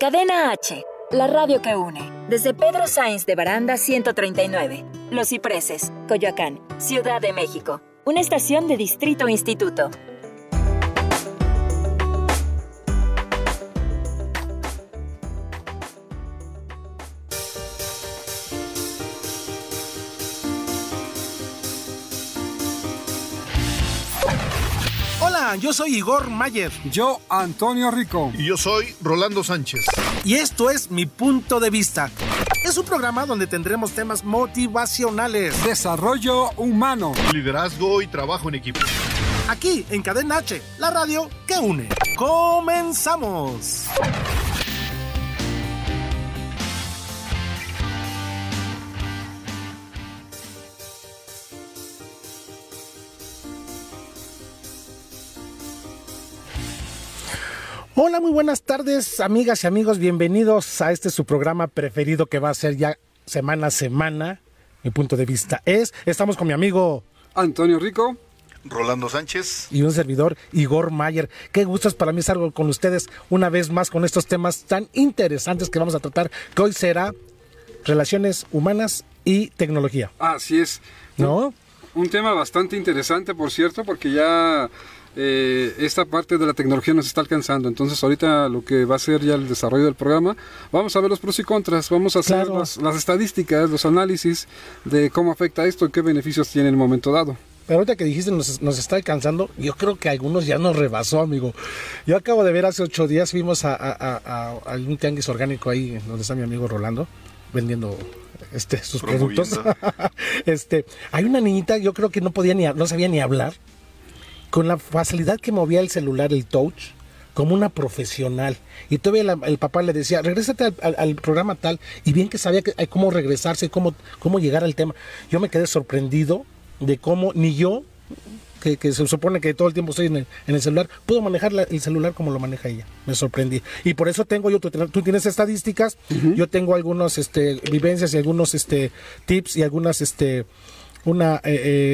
Cadena H, la radio que une. Desde Pedro Sainz de Baranda 139. Los Cipreses, Coyoacán, Ciudad de México. Una estación de Distrito Instituto. Yo soy Igor Mayer. Yo, Antonio Rico. Y yo soy Rolando Sánchez. Y esto es Mi Punto de Vista. Es un programa donde tendremos temas motivacionales. Desarrollo humano. Liderazgo y trabajo en equipo. Aquí, en Cadena H, la radio que une. ¡Comenzamos! Hola, muy buenas tardes, amigas y amigos. Bienvenidos a este su programa preferido que va a ser ya semana a semana. Mi punto de vista es, estamos con mi amigo Antonio Rico. Rolando Sánchez. Y un servidor, Igor Mayer. Qué gusto es para mí estar con ustedes una vez más con estos temas tan interesantes que vamos a tratar, que hoy será relaciones humanas y tecnología. Así es. ¿No? Un tema bastante interesante, por cierto, porque ya eh, esta parte de la tecnología nos está alcanzando. Entonces, ahorita lo que va a ser ya el desarrollo del programa, vamos a ver los pros y contras, vamos a hacer Claro. las, las estadísticas, los análisis de cómo afecta esto y qué beneficios tiene en el momento dado. Pero ahorita que dijiste nos, nos está alcanzando, yo creo que algunos ya nos rebasó, amigo. Yo acabo de ver hace ocho días, fuimos a, a, a- a- a un tianguis orgánico ahí donde está mi amigo Rolando, vendiendo este sus productos. Este, hay una niñita, yo creo que no podía ni, no sabía ni hablar, con la facilidad que movía el celular, el touch, como una profesional. Y todavía la- el papá le decía, regrésate al, al- al programa tal, y bien que sabía que, cómo regresarse, cómo, cómo llegar al tema. Yo me quedé sorprendido de cómo ni yo, que, que se supone que todo el tiempo estoy en el, en el celular, puedo manejar la- el celular como lo maneja ella. Me sorprendí. Y por eso tengo yo, tú, tú tienes estadísticas, yo tengo algunos este, vivencias y algunos este, tips y algunas... este una, eh,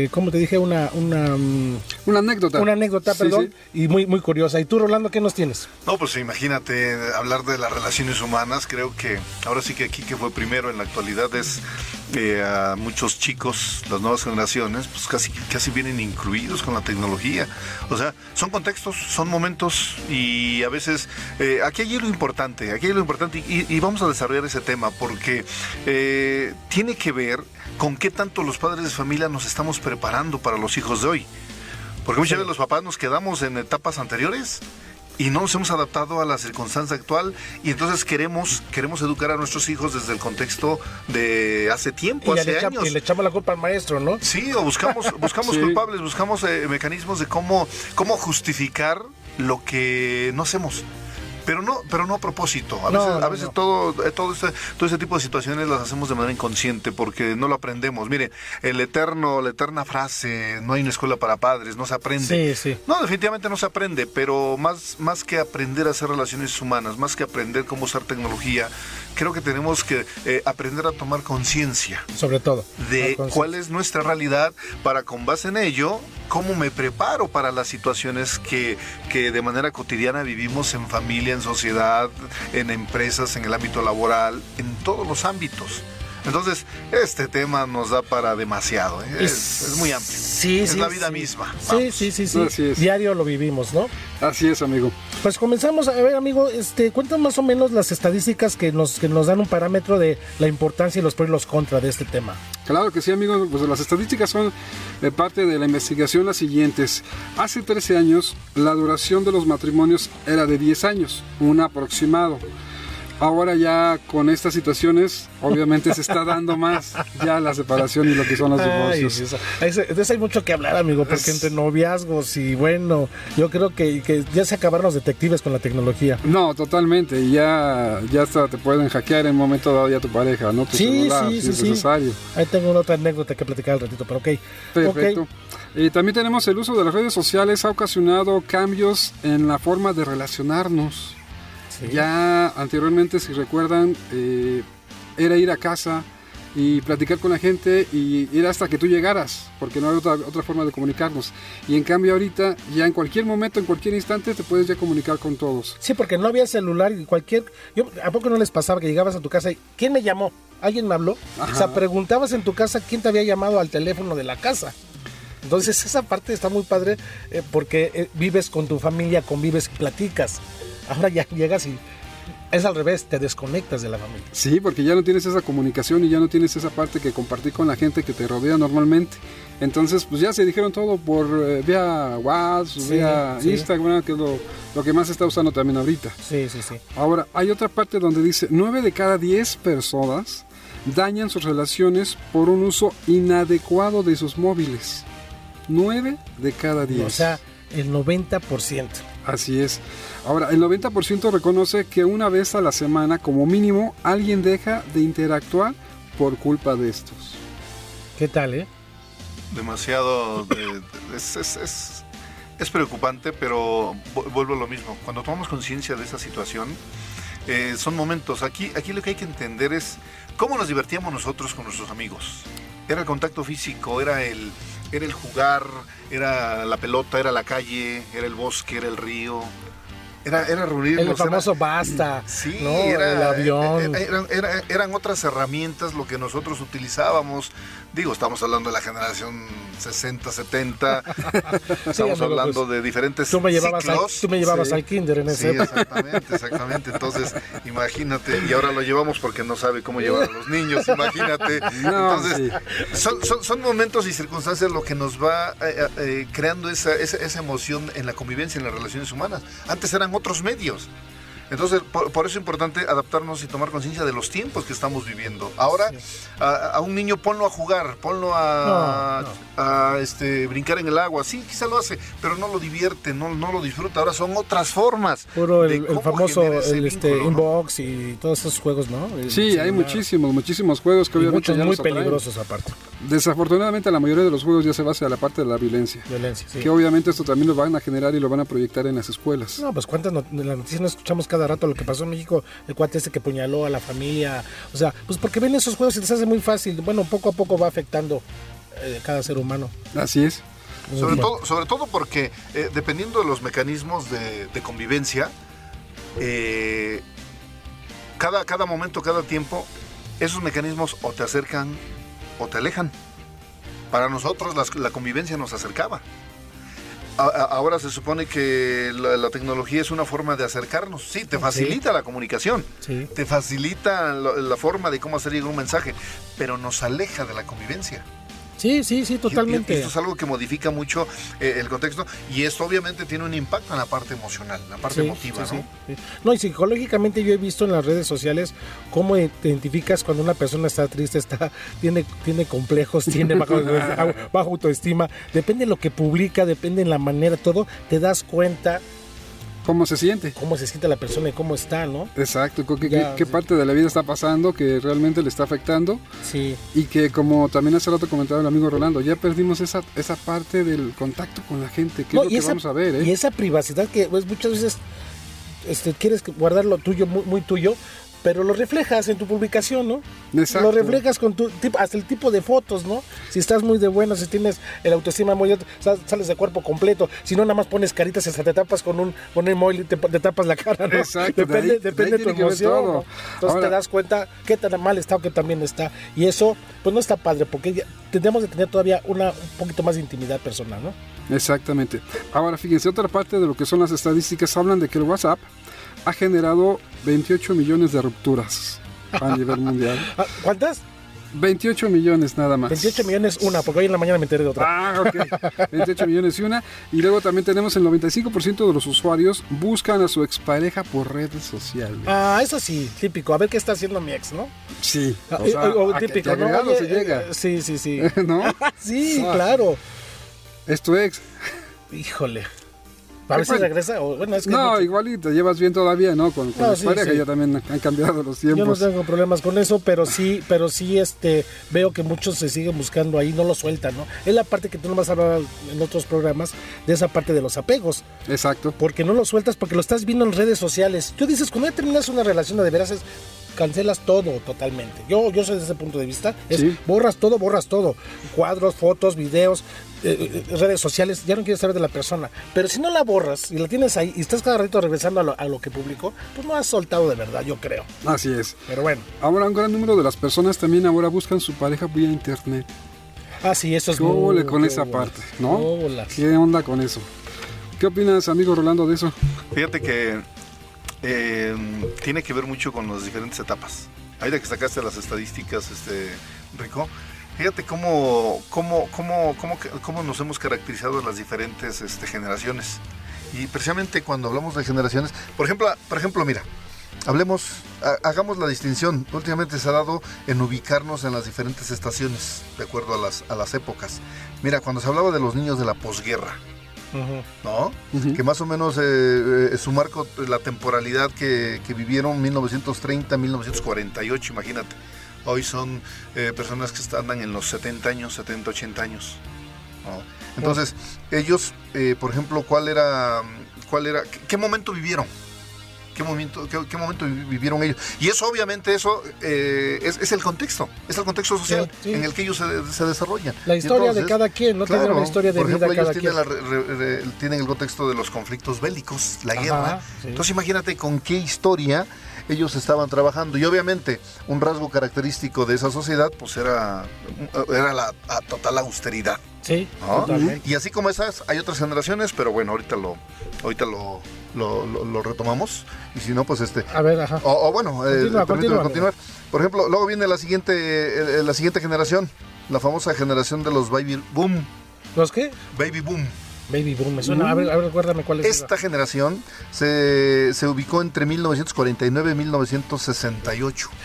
eh, ¿cómo te dije? Una, una, mm, Una anécdota. una anécdota, Sí, perdón, sí. y muy, muy curiosa. ¿Y tú, Rolando, qué nos tienes? No, pues imagínate hablar de las relaciones humanas. Creo que ahora sí que aquí que fue primero en la actualidad es eh, a muchos chicos, las nuevas generaciones, pues casi, casi vienen incluidos con la tecnología. O sea, son contextos, son momentos y a veces eh, aquí hay lo importante, aquí hay lo importante y, y vamos a desarrollar ese tema porque eh, tiene que ver con qué tanto los padres de familia nos estamos preparando para los hijos de hoy. Porque muchas veces los papás nos quedamos en etapas anteriores y no nos hemos adaptado a la circunstancia actual y entonces queremos queremos educar a nuestros hijos desde el contexto de hace tiempo, Y hace le, echa- años. y le echamos la culpa al maestro, ¿no? Sí, o buscamos buscamos Sí. culpables, buscamos eh, mecanismos de cómo cómo justificar lo que no hacemos. Pero no, pero no a propósito. A veces, no, a veces no. todo, eh, todo, este, todo ese tipo de situaciones las hacemos de manera inconsciente porque no lo aprendemos. Mire, el eterno, la eterna frase, no hay una escuela para padres, no se aprende. Sí, sí. No, definitivamente no se aprende, pero más, más que aprender a hacer relaciones humanas, más que aprender cómo usar tecnología, creo que tenemos que eh, aprender a tomar conciencia Sobre todo. de cuál es nuestra realidad para con base en ello, cómo me preparo para las situaciones que, que de manera cotidiana vivimos en familia, en sociedad, en empresas, en el ámbito laboral, en todos los ámbitos. Entonces, este tema nos da para demasiado, ¿eh? es, es muy amplio. Sí, es sí, la vida sí. misma. Sí, Vamos. sí, sí, sí. Así es. Diario lo vivimos, ¿no? Así es, amigo. Pues comenzamos a ver, amigo, este, cuéntanos más o menos las estadísticas que nos, que nos dan un parámetro de la importancia y los pros y los contras de este tema. Claro que sí, amigos. Pues las estadísticas son de parte de la investigación las siguientes. Hace 13 años, la duración de los matrimonios era de 10 años, un aproximado. Ahora ya con estas situaciones, obviamente se está dando más ya la separación y lo que son los Ay, divorcios. eso. Ese- de eso hay mucho que hablar, amigo, porque entre noviazgos y bueno, yo creo que, que ya se acabaron los detectives con la tecnología. No, totalmente. y Ya, ya hasta te pueden hackear en un momento dado ya tu pareja, ¿no? Tu Sí, celular, sí, si sí, es sí. necesario. Ahí tengo una otra anécdota que platicar al ratito, pero ok. Perfecto. Y también tenemos el uso de las redes sociales ha ocasionado cambios en la forma de relacionarnos. Sí. Ya anteriormente, si recuerdan, eh, era ir a casa y platicar con la gente y ir hasta que tú llegaras, porque no hay otra, otra forma de comunicarnos. Y en cambio ahorita, ya en cualquier momento, en cualquier instante, te puedes ya comunicar con todos. Sí, porque no había celular y cualquier... Yo, ¿A poco no les pasaba que llegabas a tu casa y ¿quién me llamó? ¿Alguien me habló? O sea, preguntabas en tu casa quién te había llamado al teléfono de la casa. Entonces esa parte está muy padre eh, porque eh, vives con tu familia, convives y platicas. Ahora ya llegas y es al revés, te desconectas de la familia. Sí, porque ya no tienes esa comunicación y ya no tienes esa parte que compartir con la gente que te rodea normalmente. Entonces, pues ya se dijeron todo por eh, vía WhatsApp, Sí, vía sí. Instagram, que es lo, lo que más se está usando también ahorita. Sí, sí, sí. Ahora, hay otra parte donde dice, 9 de cada 10 personas dañan sus relaciones por un uso inadecuado de sus móviles. 9 de cada 10. O sea, el 90%. Así es. Ahora, el 90% reconoce que una vez a la semana, como mínimo, alguien deja de interactuar por culpa de estos. ¿Qué tal, eh? demasiado de- de- es, es- es- es preocupante pero vu- vuelvo a lo mismo cuando tomamos conciencia de esa situación eh, son momentos aquí aquí lo que hay que entender es cómo nos divertíamos nosotros con nuestros amigos era el contacto físico era el era el jugar era la pelota era la calle era el bosque era el río era, era reunirnos El era- famoso basta, Sí, ¿no? era- el avión. eh, eh, Eran, era- eran otras herramientas lo que nosotros utilizábamos. Digo, estamos hablando de la generación 60, 70. estamos amigo, hablando pues, de diferentes tú me llevabas, al, ciclos. tú me llevabas Sí. al kinder en Sí, ese época. exactamente, exactamente. Entonces, imagínate, y ahora lo llevamos porque no sabe cómo llevar a los niños, imagínate. No, Entonces, son, son- son momentos y circunstancias lo que nos va eh, eh, creando esa, esa, esa emoción en la convivencia, en las relaciones humanas. Antes eran otros medios. Entonces, por, por eso es importante adaptarnos y tomar conciencia de los tiempos que estamos viviendo. Ahora, a, a un niño ponlo a jugar, ponlo a, a, este, brincar en el agua. Sí, quizá lo hace, pero no lo divierte, no, no lo disfruta. Ahora son otras formas. Puro el, el famoso el, este, vínculo, ¿no? inbox y todos esos juegos, ¿no? El Sí, hay muchísimos, muchísimos juegos que Y obviamente muchos ya muy peligrosos aparte. Desafortunadamente la mayoría de los juegos ya se basa en la parte de la violencia. Violencia, sí. Que obviamente esto también lo van a generar y lo van a proyectar en las escuelas. No, pues cuántas las noticias no escuchamos cada rato lo que pasó en México, el cuate ese que puñaló a la familia, o sea, pues porque ven esos juegos y les hace muy fácil, bueno, poco a poco va afectando eh, cada ser humano. Así es. Sobre todo, sobre todo porque eh, dependiendo de los mecanismos de, de convivencia, eh, cada, cada momento, cada tiempo, esos mecanismos o te acercan o te alejan. Para nosotros las- la, convivencia nos acercaba. Ahora se supone que la, la tecnología es una forma de acercarnos. Sí, te facilita la comunicación, Sí. te facilita la, la forma de cómo hacer llegar un mensaje, pero nos aleja de la convivencia. Sí, sí, sí, y totalmente. esto es algo que modifica mucho eh, el contexto y esto obviamente tiene un impacto en la parte emocional, en la parte Sí, emotiva, sí, ¿no? sí, sí. No, y psicológicamente yo he visto en las redes sociales cómo identificas cuando una persona está triste, está, tiene, tiene complejos, tiene bajo, bajo autoestima. Depende de lo que publica, depende de la manera, todo, te das cuenta ¿Cómo se siente? cómo se siente la persona y cómo está, ¿no? Exacto, ¿qué, Ya, qué- qué sí. parte de la vida está pasando que realmente le está afectando? Sí. Y que como también hace rato comentaba el amigo Rolando, ya perdimos esa, esa parte del contacto con la gente, que No, es lo que esa- vamos a ver, ¿eh? Y esa privacidad que pues, muchas veces este, quieres guardar lo tuyo, muy, muy tuyo, pero lo reflejas en tu publicación, ¿no? Exacto. Lo reflejas con tu tipo, hasta el tipo de fotos, ¿no? Si estás muy de bueno, si tienes el autoestima muy alto, sal- sales de cuerpo completo, si no nada más pones caritas hasta te tapas con un con un te, te tapas la cara, ¿no? Exacto, de depende ahí- de depende de tu que emoción. Entonces Ahora- te das cuenta qué tan mal está o qué también está. Y eso, pues no está padre, porque tendríamos de tener todavía una, un poquito más de intimidad personal, ¿no? Exactamente. Ahora fíjense, otra parte de lo que son las estadísticas hablan de que el WhatsApp ha generado 28 millones de rupturas a nivel mundial. Ah, ¿Cuántas? 28 millones nada más. 28 millones una, porque hoy en la mañana me enteré de otra. Ah, ok. 28 millones y una. Y luego también tenemos el 95% de los usuarios buscan a su expareja por redes sociales. Ah, eso sí, típico. A ver qué está haciendo mi ex, ¿no? Sí. Ah, O sea, o- o a que típico, ¿no? Oye, se llega. eh, sí, sí, sí. ¿No? sí, Ah. claro. Es tu ex. Híjole. A ver si Bueno. regresa. O, bueno, es que No, mucho- igual y te llevas bien todavía, ¿no? Con, con No, la sí, ya también han cambiado los yo no tiempos. tengo problemas con eso, pero sí, pero sí, este, veo que muchos se siguen buscando ahí, no lo sueltan, ¿no? Es la parte que tú no vas a hablar en otros programas, de esa parte de los apegos, Exacto. porque no lo sueltas porque lo estás viendo en redes sociales. Tú dices, cuando ya terminas una relación de veras es, cancelas todo totalmente. Yo, yo soy de ese punto de vista. Es Sí. borras todo, borras todo. Cuadros, fotos, videos, eh, eh, redes sociales, ya no quieres saber de la persona. Pero si no la borras y la tienes ahí y estás cada ratito regresando a lo, a lo que publicó, pues no has soltado de verdad, yo creo. Así es. Pero bueno, Ahora un gran número de las personas también ahora buscan su pareja vía internet. ah, sí, eso es ¿Qué muy- con esa bolas, parte? ¿No? bolas. ¿Qué onda con eso? ¿Qué opinas, amigo Rolando, de eso? Fíjate que eh, tiene que ver mucho con las diferentes etapas. Ahorita que sacaste las estadísticas, este, Rico, fíjate cómo, cómo, cómo, cómo, cómo nos hemos caracterizado las diferentes este, generaciones. Y precisamente cuando hablamos de generaciones, por ejemplo, por ejemplo, mira, hablemos, ha- hagamos la distinción. Últimamente se ha dado en ubicarnos en las diferentes estaciones, de acuerdo a las, a las épocas. Mira, cuando se hablaba de los niños de la posguerra, ¿no? Que más o menos eh, eh, su marco, la temporalidad que, que vivieron 1930-1948, imagínate. Hoy son eh, personas que están andan en los 70 años, 70, 80 años. ¿no? Entonces, ellos, eh, por ejemplo, ¿cuál era, cuál era, qué, qué momento vivieron? ¿Qué momento, qué, qué momento vi- vivieron ellos? Y eso, obviamente, eso eh, es, es el contexto, es el contexto social Sí, sí. en el que ellos se, se desarrollan. La historia de cada quien, no tiene una historia de por vida ejemplo, ellos cada tienen, quien. la re- re- re- tienen el contexto de los conflictos bélicos, la Ajá, guerra. sí. Entonces imagínate con qué historia ellos estaban trabajando. Y obviamente un rasgo característico de esa sociedad pues era, era la total austeridad. Sí, ¿no? totalmente. Y así como esas, hay otras generaciones, pero bueno, ahorita lo, ahorita lo, lo, lo- lo retomamos. Y si no, pues este... A ver, ajá. O, o bueno, eh, permíteme continuar. Por ejemplo, luego viene la siguiente, eh, la siguiente generación, la famosa generación de los baby boom. ¿Los qué? Baby boom. Baby Boom, me suena. A ver, a ver, recuérdame cuál es. Esta generación se, se ubicó entre 1949 y 1968.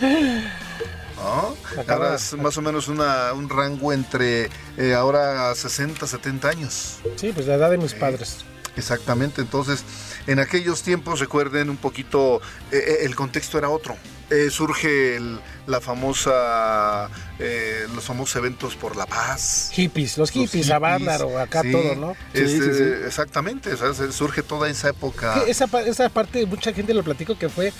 ¿No? Acaba- Ahora es más o menos una- un rango entre eh, ahora 60, 70 años. Sí, pues la edad de mis padres. Exactamente, entonces en aquellos tiempos, recuerden un poquito, eh, eh, el contexto era otro. Eh, surge el- la famosa, eh, los famosos eventos por la paz. Hippies, los hippies, Los a Bárbaro, acá sí, todo, ¿no? Sí, este, sí, sí. Exactamente, o sea, se- surge toda esa época. Esa, esa parte, mucha gente lo platico que fue.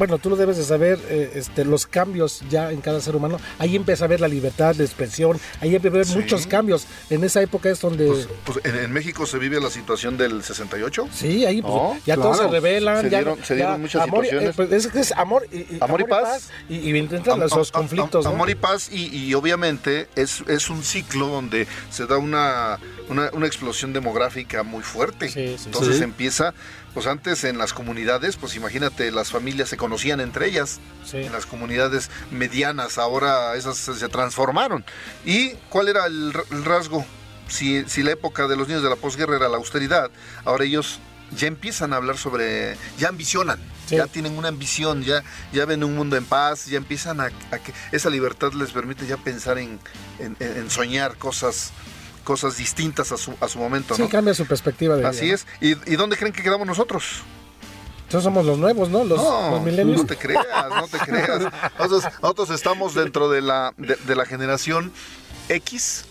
Bueno, tú lo debes de saber, eh, este, los cambios ya en cada ser humano. Ahí empieza a ver la libertad de expresión, ahí empieza a ver Sí. muchos cambios. En esa época es donde. Pues, pues, en, en México se vive la situación del 68. sí, ahí pues, No, ya todos se claro. revelan. Se ya- dieron- se dieron ya muchas amor, y- situaciones. eh, pues, es, es amor y, y- Amor y paz. Y, los Am- am- conflictos. am- ¿no? Amor y paz y, y obviamente es, es un ciclo donde se da una, una, una explosión demográfica muy fuerte. Sí, sí, Entonces empieza, pues antes en las comunidades, pues imagínate, las familias se conocían entre ellas. Sí. En las comunidades medianas, ahora esas se, transformaron. ¿Y cuál era el, rasgo? Si, si la época de los niños de la posguerra era la austeridad, ahora ellos ya empiezan a hablar sobre, ya ambicionan, Sí. ya tienen una ambición, ya, ya ven un mundo en paz, ya empiezan a, a que esa libertad les permite ya pensar en, en- en- en soñar cosas, cosas distintas a su, a su momento. Sí, ¿no? cambia su perspectiva de Así vida, es. ¿Y, ¿Y dónde creen que quedamos nosotros? ¿no? Entonces somos los nuevos, ¿no? Los, no, los millennials. no te creas, no te creas. Nosotros, nosotros estamos dentro de la, de, de la generación X.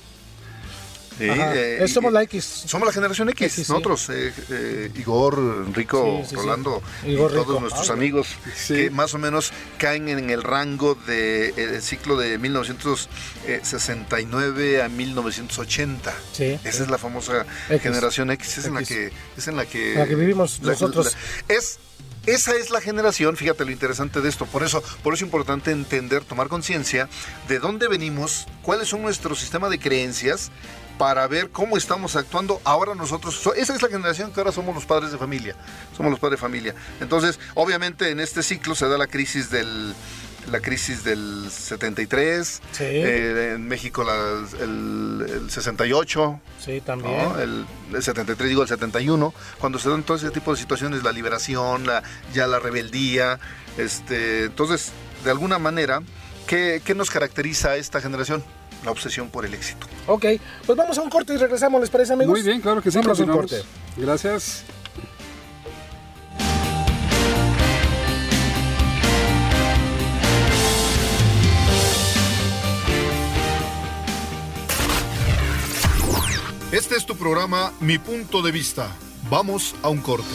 Sí, eh, Es- somos la X. Somos la generación X. X, sí. Nosotros, eh, eh, Igor, Enrico, Sí, sí, sí. Rolando Igor, y todos Rico. nuestros Ah, amigos Sí. que más o menos caen en el rango del de, el ciclo de 1969 a 1980. Sí. Esa es la famosa X. generación X, es en la que es en la que, La que vivimos nosotros. es esa es la generación, fíjate lo interesante de esto, por eso, por eso es importante entender, tomar conciencia de dónde venimos, cuáles son nuestros sistemas de creencias para ver cómo estamos actuando ahora nosotros. So- esa es la generación que ahora somos los padres de familia, somos los padres de familia. Entonces, obviamente en este ciclo se da la crisis del la crisis del 73, Sí. eh, en México la- el, el 68, Sí, también. ¿no? El, el 73, digo el 71, cuando se dan todo ese tipo de situaciones, la liberación, la, ya la rebeldía, este, entonces, de alguna manera, ¿qué, qué nos caracteriza a esta generación? La obsesión por el éxito. Ok, pues vamos a un corte y regresamos, ¿les parece, amigos? Muy bien, claro que sí. Vamos a un corte. Gracias. Este es tu programa Mi Punto de Vista. Vamos a un corte.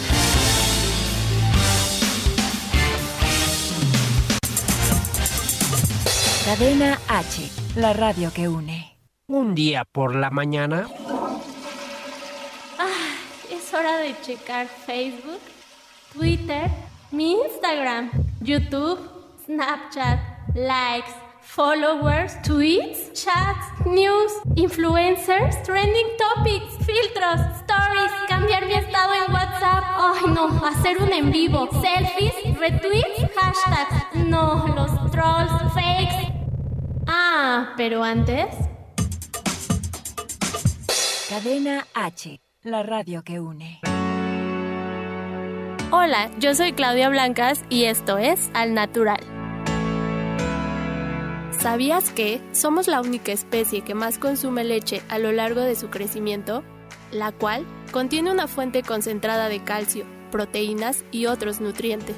Cadena H, la radio que une. Un día por la mañana. Ah, es hora de checar Facebook, Twitter, mi Instagram, YouTube, Snapchat, likes, followers, tweets, chats, news, influencers, trending topics, filtros, stories, cambiar mi estado en WhatsApp. Ay, no, hacer un en vivo, selfies, retweets, hashtags. No, los trolls, fakes. Ah, pero antes. Cadena H, la radio que une. Hola, yo soy Claudia Blancas y esto es Al Natural. ¿Sabías que somos la única especie que más consume leche a lo largo de su crecimiento? La cual contiene una fuente concentrada de calcio, proteínas y otros nutrientes.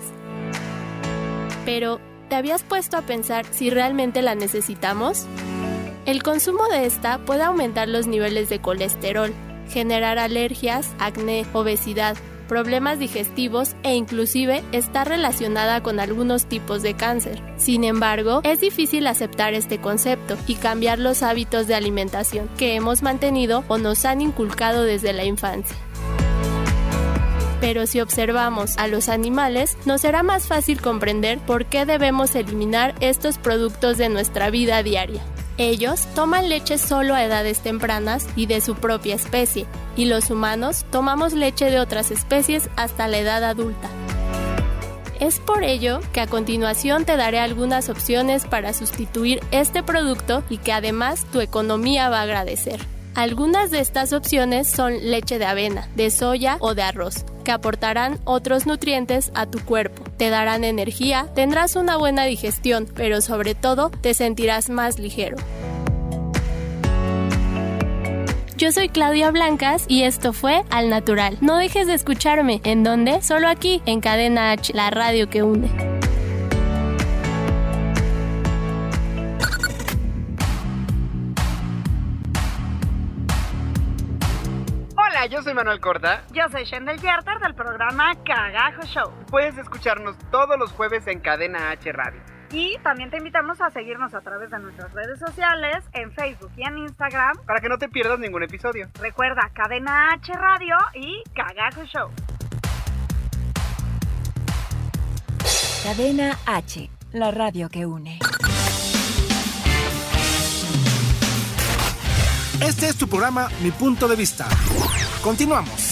Pero, ¿te habías puesto a pensar si realmente la necesitamos? El consumo de esta puede aumentar los niveles de colesterol, generar alergias, acné, obesidad, problemas digestivos e inclusive está relacionada con algunos tipos de cáncer. Sin embargo, es difícil aceptar este concepto y cambiar los hábitos de alimentación que hemos mantenido o nos han inculcado desde la infancia. Pero si observamos a los animales, nos será más fácil comprender por qué debemos eliminar estos productos de nuestra vida diaria. Ellos toman leche solo a edades tempranas y de su propia especie, y los humanos tomamos leche de otras especies hasta la edad adulta. Es por ello que a continuación te daré algunas opciones para sustituir este producto y que además tu economía va a agradecer. Algunas de estas opciones son leche de avena, de soya o de arroz, que aportarán otros nutrientes a tu cuerpo. Te darán energía, tendrás una buena digestión, pero sobre todo te sentirás más ligero. Yo soy Claudia Blancas y esto fue Al Natural. No dejes de escucharme. ¿En dónde? Solo aquí, en Cadena H, la radio que une. Hola, yo soy Manuel Corta. Yo soy Shendel Yerter del programa Cagajo Show. Puedes escucharnos todos los jueves en Cadena H Radio. Y también te invitamos a seguirnos a través de nuestras redes sociales, en Facebook y en Instagram. Para que no te pierdas ningún episodio. Recuerda Cadena H Radio y Cagajo Show. Cadena H, la radio que une. Este es tu programa Mi Punto de Vista. Continuamos.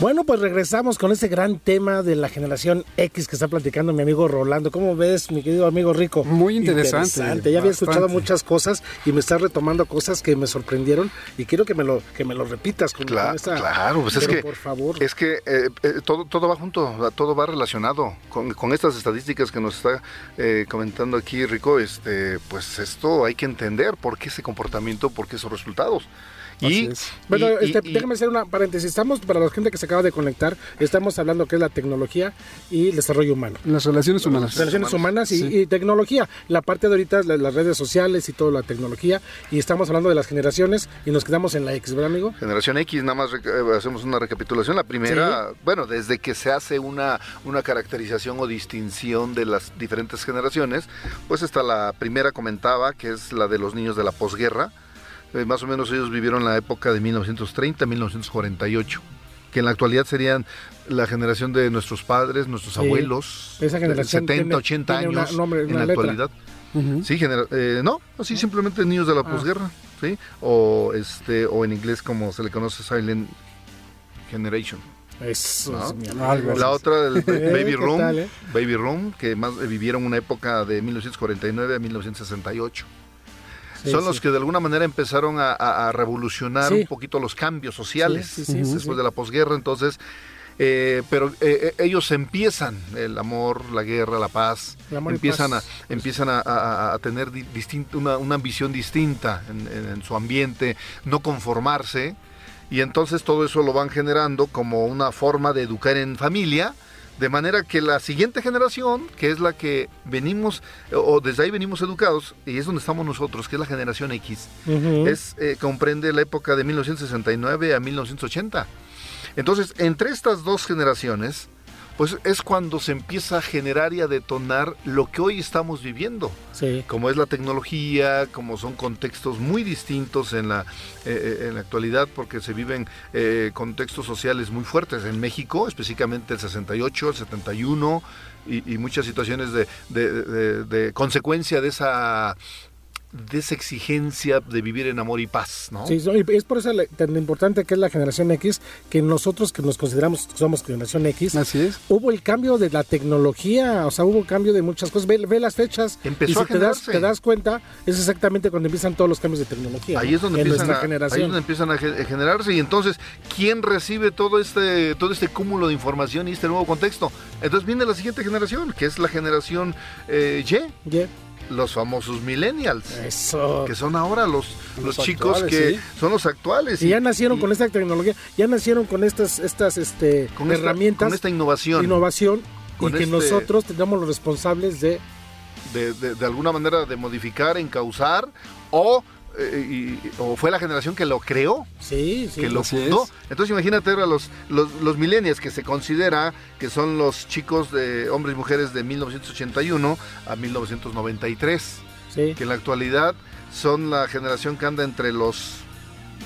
Bueno, pues regresamos con ese gran tema de la generación X que está platicando mi amigo Rolando. ¿Cómo ves, mi querido amigo Rico? Muy interesante. Ya había escuchado muchas cosas y me estás retomando cosas que me sorprendieron y quiero que me lo que me lo repitas con, Claro, con esta- claro, pues es que, por favor. es que eh, eh, todo, todo va junto, todo va relacionado con, con estas estadísticas que nos está eh, comentando aquí Rico. Este, pues esto hay que entender por qué ese comportamiento, por qué esos resultados. Y. Bueno, y- este, y- déjame hacer una paréntesis. Estamos, para la gente que se acaba de conectar, estamos hablando que es la tecnología y el desarrollo humano. Las relaciones humanas. Relaciones humanas y, Sí. y tecnología. La parte de ahorita es la- las redes sociales y toda la tecnología. Y estamos hablando de las generaciones y nos quedamos en la X, ¿verdad, amigo? Generación X, nada más eh, hacemos una recapitulación. La primera, bueno, desde que se hace una, una caracterización o distinción de las diferentes generaciones, pues está la primera comentaba, que es la de los niños de la posguerra. Eh, más o menos ellos vivieron la época de 1930-1948, que en la actualidad serían la generación de nuestros padres, nuestros Sí. años, Esa generación 70, tiene- 80 tiene una- años nombre, en la letra. actualidad. Sí, genera- eh, no, así simplemente niños de la Ah. posguerra, ¿sí? O este o en inglés como se le conoce Silent Generation. Eso ¿No? es mi La otra Baby ¿qué Room, tal, eh? Baby Room, que más eh, vivieron una época de 1949 a 1968. Sí, Son sí. los que de alguna manera empezaron a, revolucionar un poquito los cambios sociales después de la posguerra. Entonces, eh, pero eh, eh, ellos empiezan el amor, la guerra, la paz, empiezan paz. a empiezan a, a- a tener di- distinto- una, una visión distinta en, en- en su ambiente, no conformarse y entonces todo eso lo van generando como una forma de educar en familia De manera que la siguiente generación, que es la que venimos, o desde ahí venimos educados, y es donde estamos nosotros, que es la generación X, es, eh, comprende la época de 1969 a 1980. Entonces, entre estas dos generaciones, pues es cuando se empieza a generar y a detonar lo que hoy estamos viviendo Sí. como es la tecnología, como son contextos muy distintos en la, eh, eh, en la actualidad, porque se viven eh, contextos sociales muy fuertes en México, específicamente el 68, el 71, y, y muchas situaciones de, de- de- de consecuencia de esa, de esa exigencia de vivir en amor y paz, ¿no? Sí, y es por eso tan importante que es la generación X, que nosotros que nos consideramos que somos generación X, Así es. hubo el cambio de la tecnología, o sea, hubo cambio de muchas cosas. Ve, ve las fechas Empezó y si a te das, te das cuenta, es exactamente cuando empiezan todos los cambios de tecnología. Ahí es donde en empiezan a, ahí es generación. donde empiezan a ge- a generarse y entonces quién recibe todo este todo este cúmulo de información y este nuevo contexto. Entonces viene la siguiente generación, que es la generación eh, Y, Yeah. Los famosos millennials, Eso. que son ahora los los, Los chicos actuales, que sí. son los actuales Y ya nacieron y- con esta tecnología, ya nacieron con estas estas este con esta- herramientas, con esta innovación innovación Con y que este- nosotros tengamos los responsables de de, de- de alguna manera de modificar, encauzar o eh, y- o fue la generación que lo creó. sí, sí. que lo fundó. es. Entonces imagínate ahora los, los, los millennials que se considera que son los chicos de hombres y mujeres de 1981 a 1993, sí. que en la actualidad son la generación que anda entre los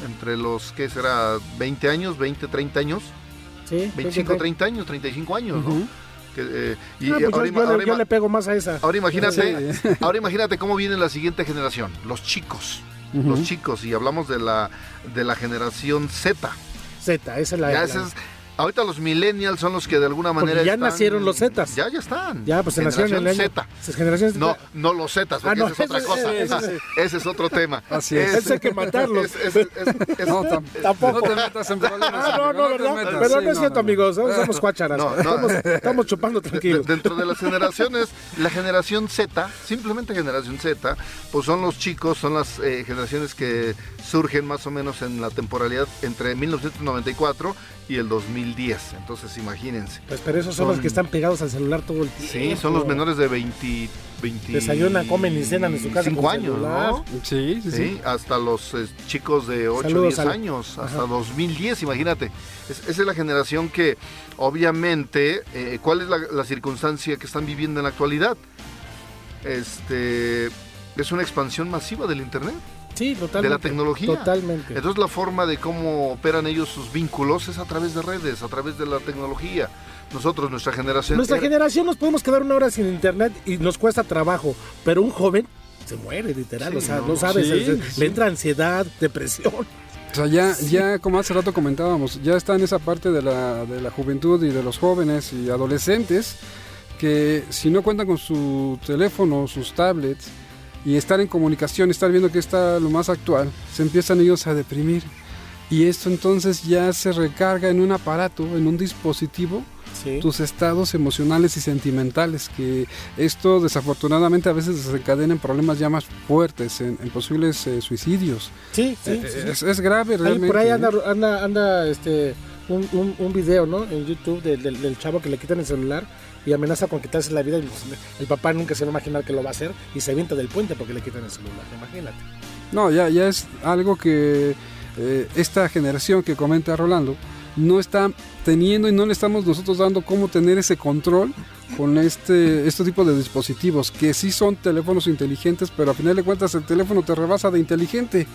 entre los ¿qué será? 20 años, 20, 30 años, sí, 25, sí. 30 años, 35 años, ¿no? Que, eh, y Ah, pues ahora, yo, ima- yo le- ahora yo ima- le pego más a esa. ahora imagínate, ahora imagínate cómo viene la siguiente generación, los chicos, Los chicos y hablamos de la de la generación Z. Z, esa es la. Ya ese es- ahorita los millennials son los que de alguna Porque manera ya están- nacieron los Zetas. Ya, ya están. ya, pues se nacieron en el año. Z. No, no los Zetas, porque Ah, no, esa es otra cosa. ese- es otro tema. Así es. Ese hay que matarlos. No, tam- Tampoco. No te metas en problemas. Ah, no, no, te ¿verdad? Pero Sí, no es cierto, amigos. Somos, somos cuácharas. No, no. Estamos, estamos chupando tranquilos. dentro de las generaciones, la generación Z, simplemente generación Z, pues son los chicos, son las eh, generaciones que surgen más o menos en la temporalidad entre 1994 y el 2010. Entonces, imagínense. Pues, pero esos son, Son- los que están pegados al celular todo el tiempo. Sí, son los menores de 20, 20 Desayunan, comen y cenan en su casa cinco con años, celular. ¿no? Sí, sí, sí. Sí, hasta los eh, chicos de 8 o Saludos 10 al- años, hasta Ajá. 2010, imagínate. Es- esa es la generación que, obviamente, eh, ¿cuál es la, la circunstancia que están viviendo en la actualidad? Este, es una expansión masiva del Internet, Sí, totalmente. de la tecnología. Totalmente. Entonces la forma de cómo operan ellos sus vínculos es a través de redes, a través de la tecnología. Nosotros, nuestra generación... Nuestra era- generación nos podemos quedar una hora sin internet y nos cuesta trabajo, pero un joven se muere literal, Sí, o sea, no, no, sabes, sí, se- sí. le entra ansiedad, depresión. O sea, ya, ya como hace rato comentábamos, ya está en esa parte de la, de la juventud y de los jóvenes y adolescentes que si no cuentan con su teléfono, sus tablets y estar en comunicación, estar viendo que está lo más actual, se empiezan ellos a deprimir. Y esto entonces ya se recarga en un aparato, en un dispositivo, Sí. tus estados emocionales y sentimentales, que esto desafortunadamente a veces desencadena en problemas ya más fuertes, en, en posibles eh, suicidios. Sí, sí, Eh, sí, sí. Es, es grave Ahí realmente. por ahí ¿eh? anda, anda, anda este, un, un, un video, ¿no? En YouTube del, del- del chavo que le quitan el celular y amenaza con quitarse la vida. y el papá nunca se va a imaginar que lo va a hacer y se avienta del puente porque le quitan el celular. Imagínate. No, ya, ya es algo que eh, esta generación que comenta Rolando no está teniendo y no le estamos nosotros dando cómo tener ese control con este, este tipo de dispositivos, que sí son teléfonos inteligentes, pero a final de cuentas el teléfono te rebasa de inteligente.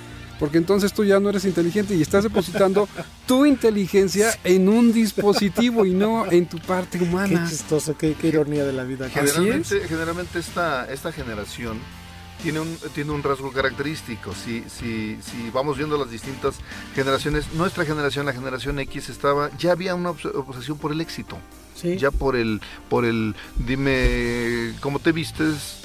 Porque entonces tú ya no eres inteligente y estás depositando tu inteligencia en un dispositivo y no en tu parte Qué humana. chistoso, qué, qué ironía de la vida. Generalmente, generalmente esta, esta generación tiene un, tiene un rasgo característico. Si, si, si vamos viendo las distintas generaciones, nuestra generación, la generación X, estaba, ya había una obs- obsesión por el éxito. Sí. Ya por el, por el, dime cómo te vistes,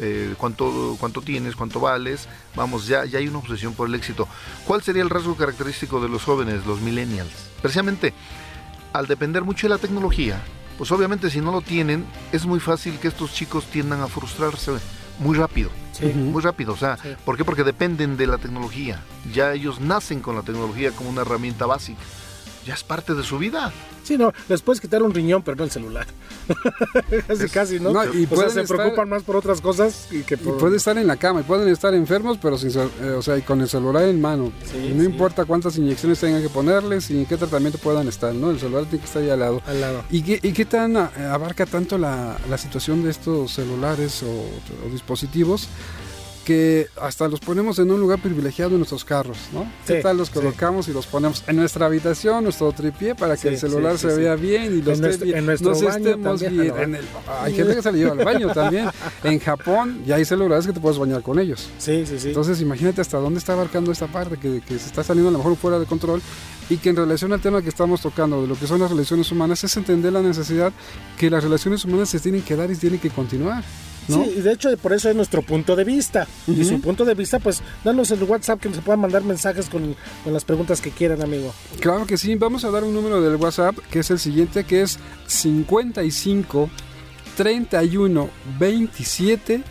eh, cuánto, cuánto tienes, cuánto vales. Vamos, ya, ya hay una obsesión por el éxito. ¿Cuál sería el rasgo característico de los jóvenes, los millennials? Precisamente, al depender mucho de la tecnología, pues obviamente si no lo tienen, es muy fácil que estos chicos tiendan a frustrarse muy rápido. Sí. Muy rápido, o sea, Sí. ¿por qué? Porque dependen de la tecnología. Ya ellos nacen con la tecnología como una herramienta básica. Ya es parte de su vida. Sí, no, les puedes quitar un riñón, pero no el celular. casi, casi, ¿no? No, y o sea, pueden se estar- preocupan más por otras cosas y que Y por... puede estar en la cama y pueden estar enfermos, pero sin, eh, o sea, y con el celular en mano. Sí, y no sí. importa cuántas inyecciones tengan que ponerles y en qué tratamiento puedan estar, ¿no? El celular tiene que estar ahí al lado. al lado. ¿Y qué, y qué tan eh, abarca tanto la, la situación de estos celulares o, o dispositivos que hasta los ponemos en un lugar privilegiado en nuestros carros, ¿no? ¿Qué Sí, tal los sí. colocamos y los ponemos en nuestra habitación, nuestro tripié, para que Sí, el celular sí, sí, se sí. vea bien y los En nuestro- esté bien, en nuestro nos baño estemos también. bien. En el- hay gente que se le lleva al baño también. En Japón ya hay celulares que te puedes bañar con ellos. Sí, sí, sí. Entonces imagínate hasta dónde está abarcando esta parte, que, que se está saliendo a lo mejor fuera de control y que en relación al tema que estamos tocando, de lo que son las relaciones humanas, es entender la necesidad que las relaciones humanas se tienen que dar y tienen que continuar. ¿No? Sí, y de hecho por eso es nuestro punto de vista. Y su punto de vista, pues danos el WhatsApp que nos puedan mandar mensajes con, con las preguntas que quieran, amigo. Claro que sí, vamos a dar un número del WhatsApp que es el siguiente, que es 55 31 27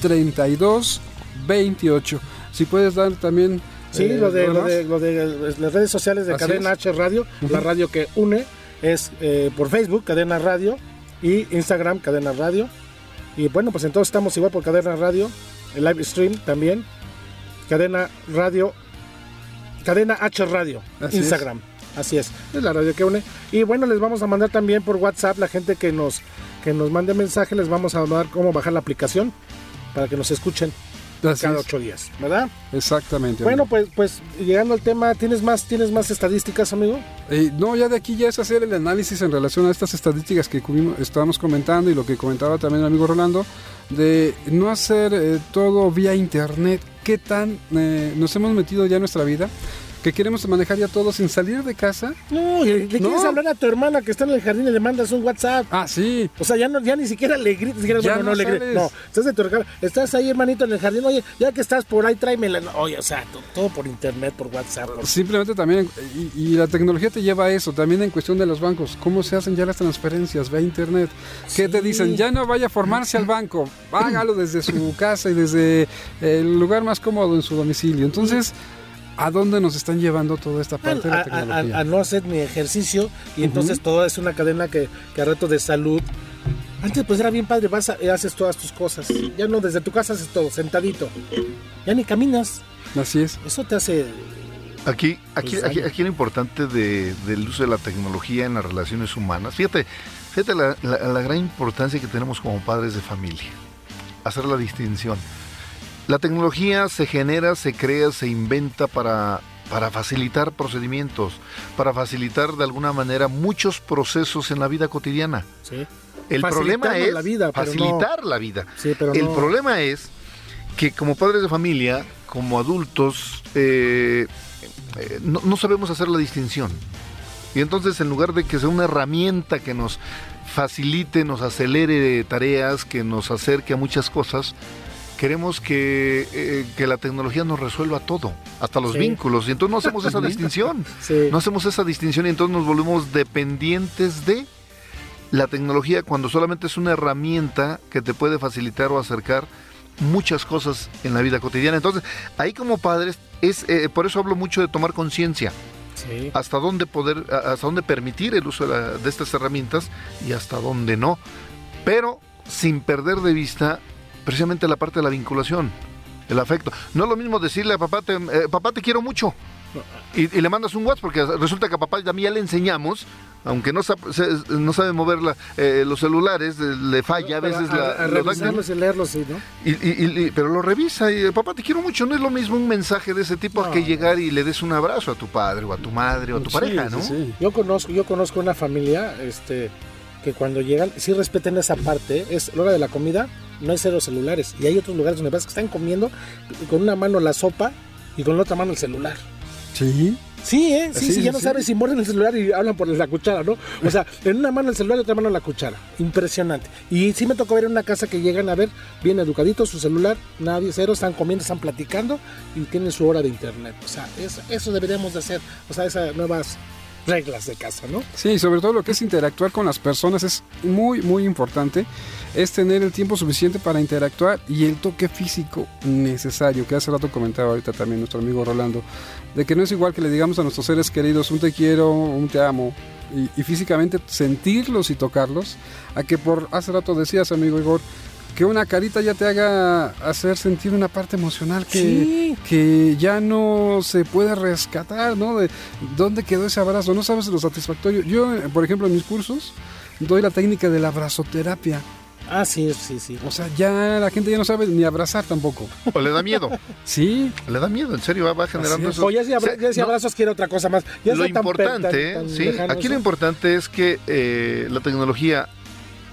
32 28. Si puedes dar también... Sí, eh, lo, de, lo, de, lo de las redes sociales de Así Cadena es. H Radio, la radio que une, es eh, por Facebook, Cadena Radio, y Instagram, Cadena Radio. Y bueno, pues entonces estamos igual por Cadena Radio, el live stream también, Cadena Radio, Cadena H Radio, Así Instagram. Así es, es la radio que une. Y bueno, les vamos a mandar también por WhatsApp la gente que nos, que nos mande mensaje, les vamos a mandar cómo bajar la aplicación para que nos escuchen Así cada ocho días, ¿verdad? Exactamente. Bueno, amigo. pues, pues llegando al tema, ¿tienes más, ¿tienes más estadísticas, amigo? Eh, no, ya de aquí ya es hacer el análisis en relación a estas estadísticas que estábamos comentando y lo que comentaba también el amigo Rolando, de no hacer eh, todo vía internet. ¿Qué tan eh, nos hemos metido ya en nuestra vida? Que queremos manejar ya todo sin salir de casa. No, le, le No. quieres hablar a tu hermana que está en el jardín y le mandas un WhatsApp. Ah, sí. O sea, ya no, ya ni siquiera le siquiera, Ya bueno, no, no le grites. No, estás de tu. Estás ahí, hermanito, en el jardín. Oye, ya que estás por ahí, tráemela. Oye, o sea, to- todo por internet, por WhatsApp. por- Simplemente también, y, y la tecnología te lleva a eso, también en cuestión de los bancos, cómo se hacen ya las transferencias vía internet. ¿Qué te Sí. dicen? Ya no vaya a formarse al banco, hágalo desde su casa y desde el lugar más cómodo en su domicilio. Entonces, ¿a dónde nos están llevando toda esta a, parte de la a- a- tecnología? a no hacer ni ejercicio y entonces todo es una cadena que, que a reto de salud. Antes pues era bien padre, vas a, y haces todas tus cosas. Ya no, desde tu casa haces todo, sentadito. Ya ni caminas. Así es. Eso te hace... Aquí, aquí, Pues, aquí, aquí lo importante de- del uso de la tecnología en las relaciones humanas. Fíjate, fíjate la, la- la gran importancia que tenemos como padres de familia. Hacer la distinción. La tecnología se genera, se crea, se inventa para, para facilitar procedimientos, para facilitar de alguna manera muchos procesos en la vida cotidiana. Sí. El problema es la vida, no- facilitar la vida. Sí, pero El no- problema es que como padres de familia, como adultos, eh, eh, no, no sabemos hacer la distinción. Y entonces en lugar de que sea una herramienta que nos facilite, nos acelere tareas, que nos acerque a muchas cosas, queremos que, eh, que la tecnología nos resuelva todo, hasta los Sí. vínculos. Y entonces no hacemos esa distinción. Sí. No hacemos esa distinción y entonces nos volvemos dependientes de la tecnología cuando solamente es una herramienta que te puede facilitar o acercar muchas cosas en la vida cotidiana. Entonces, ahí como padres, es eh, por eso hablo mucho de tomar conciencia, Sí. hasta dónde poder, hasta dónde permitir el uso de, la- de estas herramientas y hasta dónde no. Pero sin perder de vista precisamente la parte de la vinculación, el afecto. No es lo mismo decirle a papá, te, eh, papá te quiero mucho. Y, y le mandas un WhatsApp porque resulta que a papá también ya le enseñamos, aunque no, sab- se- no sabe mover la- eh, los celulares, eh, le falla a veces a, la, a los revisarlos y leerlos, sí, ¿no? y, y- y- pero lo revisa y papá te quiero mucho. No es lo mismo un mensaje de ese tipo No, que llegar y le des un abrazo a tu padre o a tu madre o a tu Sí, pareja, sí, ¿no? sí. Yo conozco, yo conozco una familia, este, que cuando llegan, sí respeten esa parte, es la hora de la comida, no hay cero celulares. Y hay otros lugares donde vas que están comiendo con una mano la sopa y con la otra mano el celular. Sí. Sí, ¿eh? Sí, Sí, sí, ya sí, no sabes si muerden el celular y hablan por la cuchara, ¿no? O sea, en una mano el celular y otra mano la cuchara. Impresionante. Y sí me tocó ver en una casa que llegan a ver bien educaditos su celular, nadie cero, están comiendo, están platicando y tienen su hora de internet. O sea, es- eso deberíamos de hacer. O sea, esas nuevas reglas de casa, ¿no? Sí, sobre todo lo que es interactuar con las personas es muy, muy importante. Es tener el tiempo suficiente para interactuar y el toque físico necesario, que hace rato comentaba ahorita también nuestro amigo Rolando, de que no es igual que le digamos a nuestros seres queridos un te quiero, un te amo, y, y físicamente sentirlos y tocarlos, a que por hace rato decías, amigo Igor, que una carita ya te haga hacer sentir una parte emocional que, Sí. que ya no se puede rescatar, ¿no? De dónde quedó ese abrazo, no sabes lo satisfactorio. Yo, por ejemplo, en mis cursos doy la técnica de la abrazoterapia. Ah, sí, sí, sí. O sea, ya la gente ya no sabe ni abrazar tampoco. O le da miedo. Sí, Le da miedo, en serio, va, va generando es. eso. O ya si, abra- O sea, ya si no, abrazos quiere otra cosa más. Ya lo importante, tan- tan sí, aquí lo importante es que eh, la tecnología,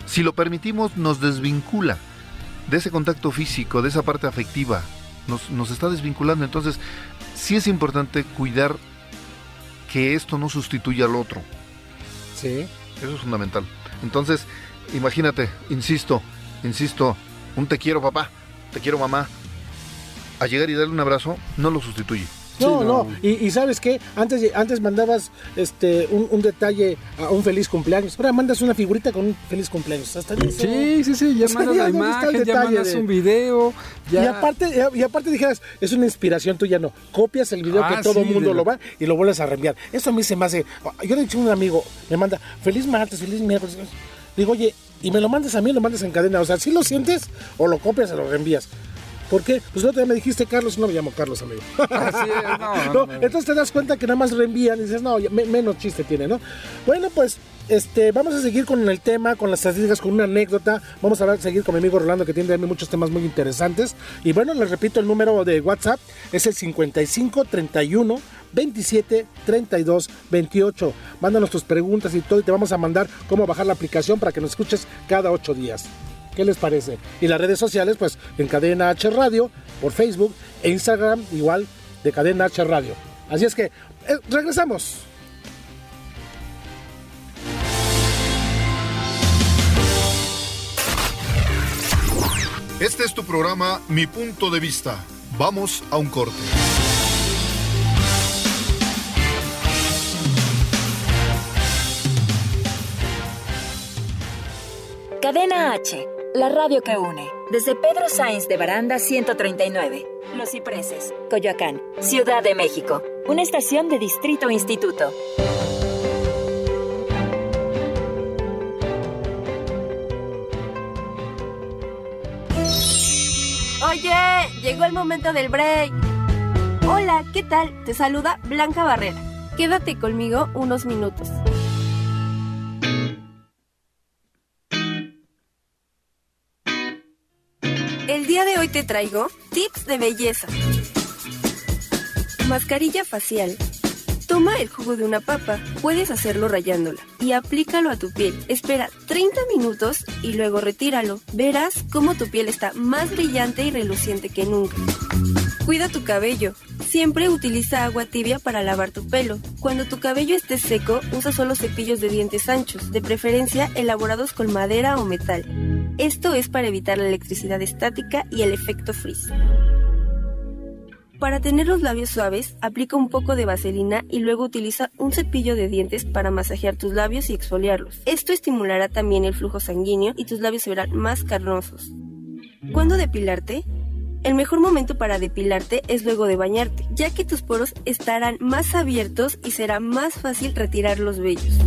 si lo permitimos, nos desvincula de ese contacto físico, de esa parte afectiva, nos, nos está desvinculando. Entonces, sí es importante cuidar que esto no sustituya al otro. Sí. Eso es fundamental. Entonces, imagínate, insisto, insisto, un te quiero papá, te quiero mamá, a llegar y darle un abrazo, no lo sustituye. No, Sí, no, no. Y, y sabes qué, antes, antes mandabas este un, un detalle a un feliz cumpleaños. Ahora mandas una figurita con un feliz cumpleaños. Hasta en eso. sí, sí, sí, ya mandas la imagen, ya mandas de- un video, ya... Y aparte, y aparte dijeras, es una inspiración tuya, no. Copias el video Ah, que todo el sí, mundo de lo lo- va y lo vuelves a reenviar. Eso a mí se me hace. Yo le he dicho a un amigo, me manda, feliz martes, feliz miércoles. Digo, oye, y me lo mandas a mí, lo mandas en cadena. O sea, si lo sientes o lo copias o lo reenvías. ¿Por qué? Pues el otro día me dijiste Carlos, no me llamo Carlos, amigo. Así es, no, no, No, no. entonces te das cuenta que nada más reenvían y dices, no, me- menos chiste tiene, ¿no? Bueno, pues este, vamos a seguir con el tema, con las estadísticas, con una anécdota. Vamos a hablar- seguir con mi amigo Rolando, que tiene también muchos temas muy interesantes. Y bueno, les repito, el número de WhatsApp es el 55 31 27 32 28. Mándanos tus preguntas y todo, y te vamos a mandar cómo bajar la aplicación para que nos escuches cada ocho días. ¿Qué les parece? Y las redes sociales, pues en Cadena H Radio, por Facebook e Instagram, igual de Cadena H Radio. Así es que, eh, regresamos. Este es tu programa Mi Punto de Vista. Vamos a un corte. Cadena H, la radio que une. Desde Pedro Sainz de Baranda 139, Los Cipreses, Coyoacán, Ciudad de México. Una estación de Distrito Instituto. Oye, llegó el momento del break. Hola, ¿qué tal? Te saluda Blanca Barrera. Quédate conmigo unos minutos. Te traigo tips de belleza. Mascarilla facial. Toma el jugo de una papa, puedes hacerlo rayándola, y aplícalo a tu piel. Espera 30 minutos y luego retíralo. Verás cómo tu piel está más brillante y reluciente que nunca. Cuida tu cabello. Siempre utiliza agua tibia para lavar tu pelo. Cuando tu cabello esté seco, usa solo cepillos de dientes anchos, de preferencia elaborados con madera o metal. Esto es para evitar la electricidad estática y el efecto frizz. Para tener los labios suaves, aplica un poco de vaselina y luego utiliza un cepillo de dientes para masajear tus labios y exfoliarlos. Esto estimulará también el flujo sanguíneo y tus labios se verán más carnosos. ¿Cuándo depilarte? El mejor momento para depilarte es luego de bañarte, ya que tus poros estarán más abiertos y será más fácil retirar los vellos.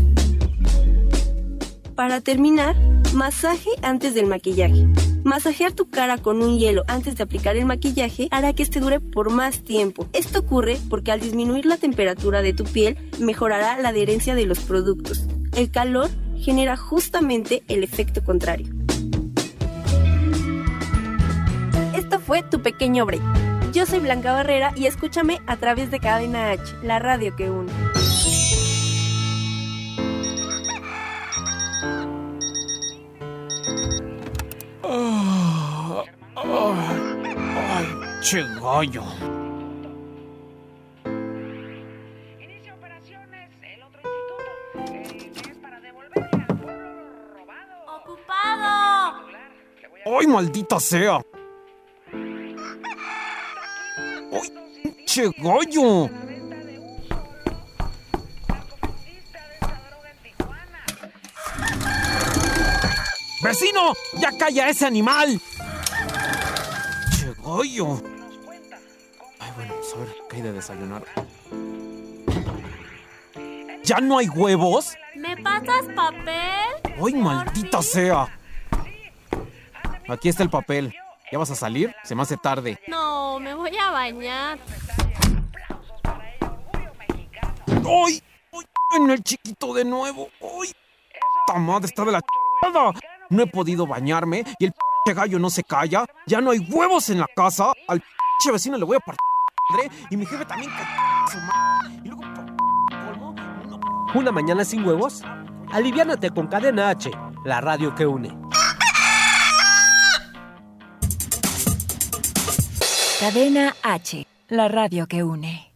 Para terminar, masaje antes del maquillaje. Masajear tu cara con un hielo antes de aplicar el maquillaje hará que este dure por más tiempo. Esto ocurre porque al disminuir la temperatura de tu piel mejorará la adherencia de los productos. El calor genera justamente el efecto contrario. Esto fue tu pequeño break. Yo soy Blanca Barrera y escúchame a través de Cadena H, la radio que une. Pueblo lo robado. ¡Ocupado! Ay, maldita sea. Ay, che gallo. ¡Vecino! ¡Ya calla ese animal! ¡Che gallo! Ay, bueno, pues a ver, ¿qué hay de desayunar? ¿Ya no hay huevos? ¿Me pasas papel? ¡Ay, maldita sea! Aquí está el papel. ¿Ya vas a salir? Se me hace tarde. No, me voy a bañar. ¡Ay! ¡Ay! En el chiquito de nuevo. ¡Ay! ¡Esta madre está de la chingada! No he podido bañarme y el pinche gallo no se calla. Ya no hay huevos en la casa. Al pinche vecino le voy a partir madre y mi jefe también que su madre. Y luego, colmo, no ¿Una mañana sin huevos? Aliviánate con Cadena H, la radio que une. Cadena H, la radio que une.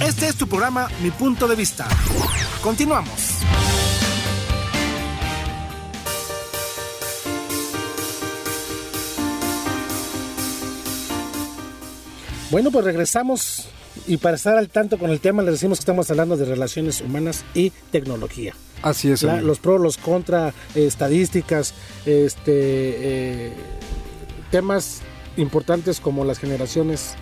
Este es tu programa Mi Punto de Vista. Continuamos. Bueno, pues regresamos y para estar al tanto con el tema les decimos que estamos hablando de relaciones humanas y tecnología. Así es. La- los pros, los contra, eh, estadísticas, este, eh, temas importantes como las generaciones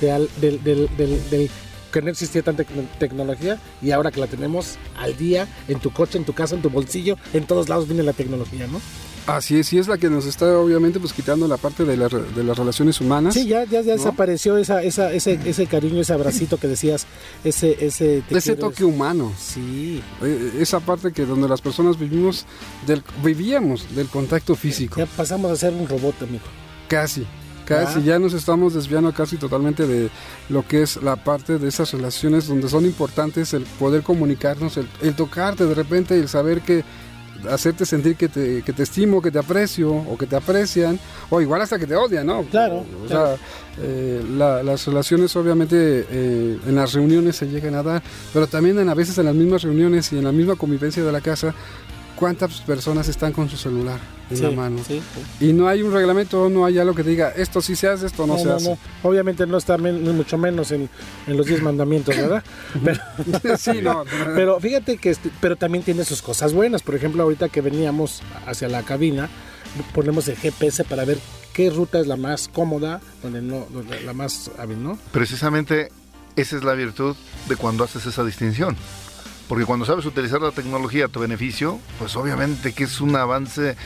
de al- del, del- del- del que no existía tanta tec- tecnología y ahora que la tenemos al día en tu coche, en tu casa, en tu bolsillo, en todos lados viene la tecnología, ¿no? Así es, y es la que nos está obviamente pues quitando la parte de, la re- de las relaciones humanas. Sí, ya, ya, ya ¿no? desapareció esa, esa, ese, ese cariño, ese abracito que decías, ese, ese, Ese toque humano. Sí. Eh, Esa parte que donde las personas vivimos del, vivíamos del contacto físico. Ya pasamos a ser un robot, amigo. Casi, casi. Ah. Ya nos estamos desviando casi totalmente de lo que es la parte de esas relaciones donde son importantes el poder comunicarnos, el, el tocarte de repente, el saber que hacerte sentir que te, que te estimo, que te aprecio o que te aprecian, o igual hasta que te odian, ¿no? Claro, O claro. sea, eh, la- las relaciones obviamente eh, en las reuniones se llegan a dar, pero también en, a veces en las mismas reuniones y en la misma convivencia de la casa, ¿cuántas personas están con su celular en Sí, la mano? sí, Y no hay un reglamento, no hay algo que diga, esto sí se hace, esto no, se hace. Obviamente no está men- ni mucho menos en, en los 10 mandamientos, ¿verdad? Pero, Sí, no. pero fíjate que este- pero también tiene sus cosas buenas. Por ejemplo, ahorita que veníamos hacia la cabina, ponemos el GPS para ver qué ruta es la más cómoda, donde no, donde la más hábil, ¿no? Precisamente esa es la virtud de cuando haces esa distinción. Porque cuando sabes utilizar la tecnología a tu beneficio, pues obviamente que es un avance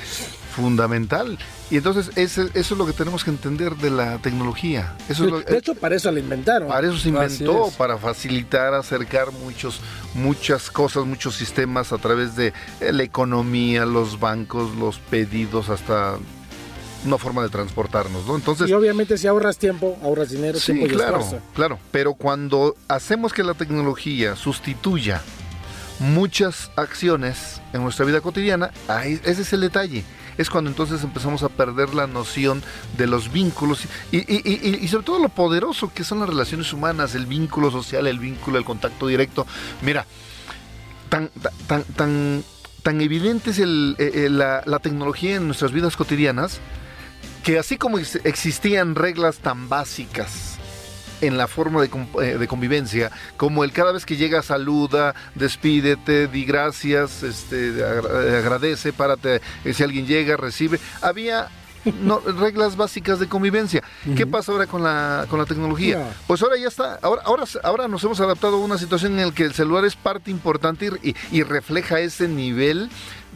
fundamental. Y entonces ese- eso es lo que tenemos que entender de la tecnología. Eso es lo- de hecho, para eso la inventaron. Para eso se inventó, para facilitar, acercar muchos, muchas cosas, muchos sistemas a través de eh, la economía, los bancos, los pedidos, hasta una forma de transportarnos, ¿no? Entonces, y obviamente si ahorras tiempo, ahorras dinero, sí, tiempo y claro, esfuerzo. claro. Pero cuando hacemos que la tecnología sustituya muchas acciones en nuestra vida cotidiana, ese es el detalle. Es cuando entonces empezamos a perder la noción de los vínculos y, sobre todo lo poderoso que son las relaciones humanas, el vínculo social, el vínculo, el contacto directo. Mira, tan, ta- tan, tan, tan evidente es el- eh, eh, la, tecnología en nuestras vidas cotidianas que así como ex- existían reglas tan básicas en la forma de, eh, de convivencia, como el cada vez que llega saluda, despídete, di gracias, este, agra- agradece, párate, eh, si alguien llega, recibe, había no, reglas básicas de convivencia. ¿Qué pasa ahora con la, con la tecnología? No. Pues ahora ya está, ahora, ahora, ahora nos hemos adaptado a una situación en la que el celular es parte importante y, y- y refleja ese nivel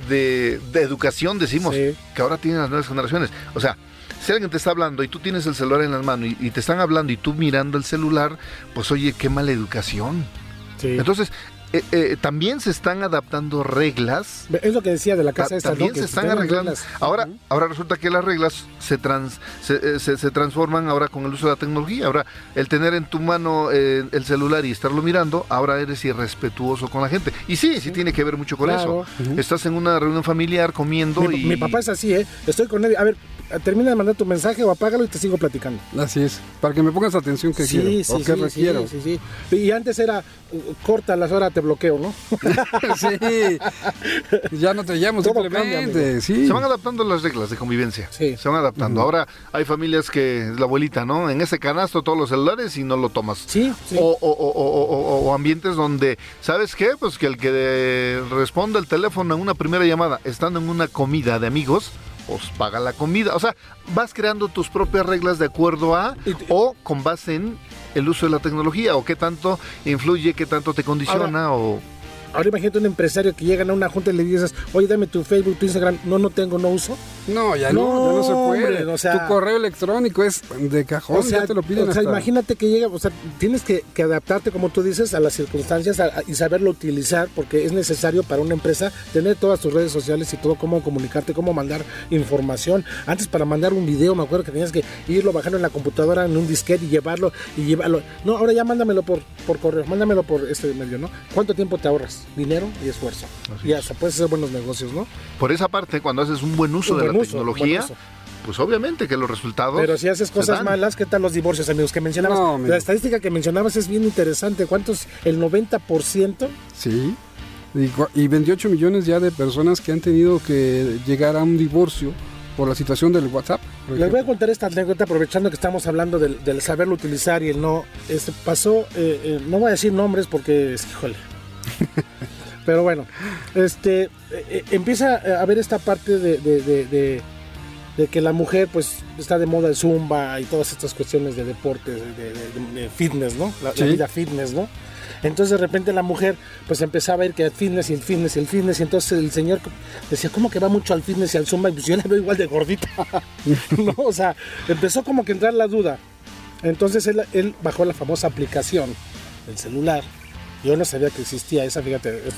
de, de educación, decimos, Sí. que ahora tienen las nuevas generaciones. O sea, si alguien te está hablando y tú tienes el celular en las manos y, y te están hablando y tú mirando el celular, pues oye, qué mala educación. Sí. Entonces, eh, eh, también se están adaptando reglas es lo que decía de la casa Ta- esta, también Que se están arreglando. reglas. Ahora, ahora resulta que las reglas se, trans, se, eh, se- se transforman ahora con el uso de la tecnología. Ahora, el tener en tu mano eh, el celular y estarlo mirando, ahora eres irrespetuoso con la gente. Y sí, sí, tiene que ver mucho con Claro. eso. Estás en una reunión familiar comiendo Mi, y... mi papá es así, ¿eh? Estoy con él. A ver, termina de mandar tu mensaje o apágalo y te sigo platicando. Así es, para que me pongas atención que sí, quiero sí, o que sí, requiero. sí, sí, sí. Y antes era uh, corta las horas, te te bloqueo, ¿no? sí, ya no te llamo Todo simplemente, cambia, sí. Se van adaptando las reglas de convivencia. Sí. Se van adaptando. Ahora hay familias que, la abuelita, ¿no? En ese canasto todos los celulares y no lo tomas. Sí, sí. O, o- o- o- o- o ambientes donde, ¿sabes qué? Pues que el que responda el teléfono en una primera llamada, estando en una comida de amigos, pues paga la comida. O sea, vas creando tus propias reglas de acuerdo a o con base en el uso de la tecnología o qué tanto influye, qué tanto te condiciona o... Ahora imagínate un empresario que llega a una junta y le dices, oye, dame tu Facebook, tu Instagram. No, no tengo, no uso. No, ya no, ya no se puede. hombre, o sea- tu correo electrónico es de cajón, O sea, ya te lo piden o sea, hasta- imagínate que llega, o sea, tienes que, que adaptarte, como tú dices, a las circunstancias a- a- y saberlo utilizar, porque es necesario para una empresa tener todas tus redes sociales y todo, cómo comunicarte, cómo mandar información. Antes para mandar un video, me acuerdo que tenías que irlo bajando en la computadora, en un disquete y llevarlo, y llevarlo. No, ahora ya mándamelo por, por correo, mándamelo por este medio, ¿no? ¿Cuánto tiempo te ahorras? Dinero y esfuerzo. y hasta puedes hacer buenos negocios, ¿no? Por esa parte, cuando haces un buen uso Un de buen la uso, tecnología, buen uso. pues obviamente que los resultados... Pero si haces cosas dan. malas, ¿qué tal los divorcios, amigos? Que mencionabas. No, la estadística que mencionabas es bien interesante. ¿Cuántos? El 90%. Sí. Y, cua- y 28 millones ya de personas que han tenido que llegar a un divorcio por la situación del WhatsApp. Les voy a contar esta anécdota aprovechando que estamos hablando del, del saberlo utilizar y el no. Este, pasó, eh, eh, no voy a decir nombres porque, es- híjole. Pero bueno, este, eh, eh, empieza a haber esta parte de, de- de- de- que la mujer pues está de moda el zumba y todas estas cuestiones de deporte, de, fitness, ¿no? La, vida fitness, ¿no? Entonces de repente la mujer pues empezaba a ir que el fitness y el fitness y el fitness y entonces el señor decía, ¿cómo que va mucho al fitness y al zumba? Y pues yo la veo igual de gordita, ¿no? O sea, empezó como que a entrar la duda. Entonces él, él bajó la famosa aplicación del celular. Yo no sabía que existía esa, fíjate, es-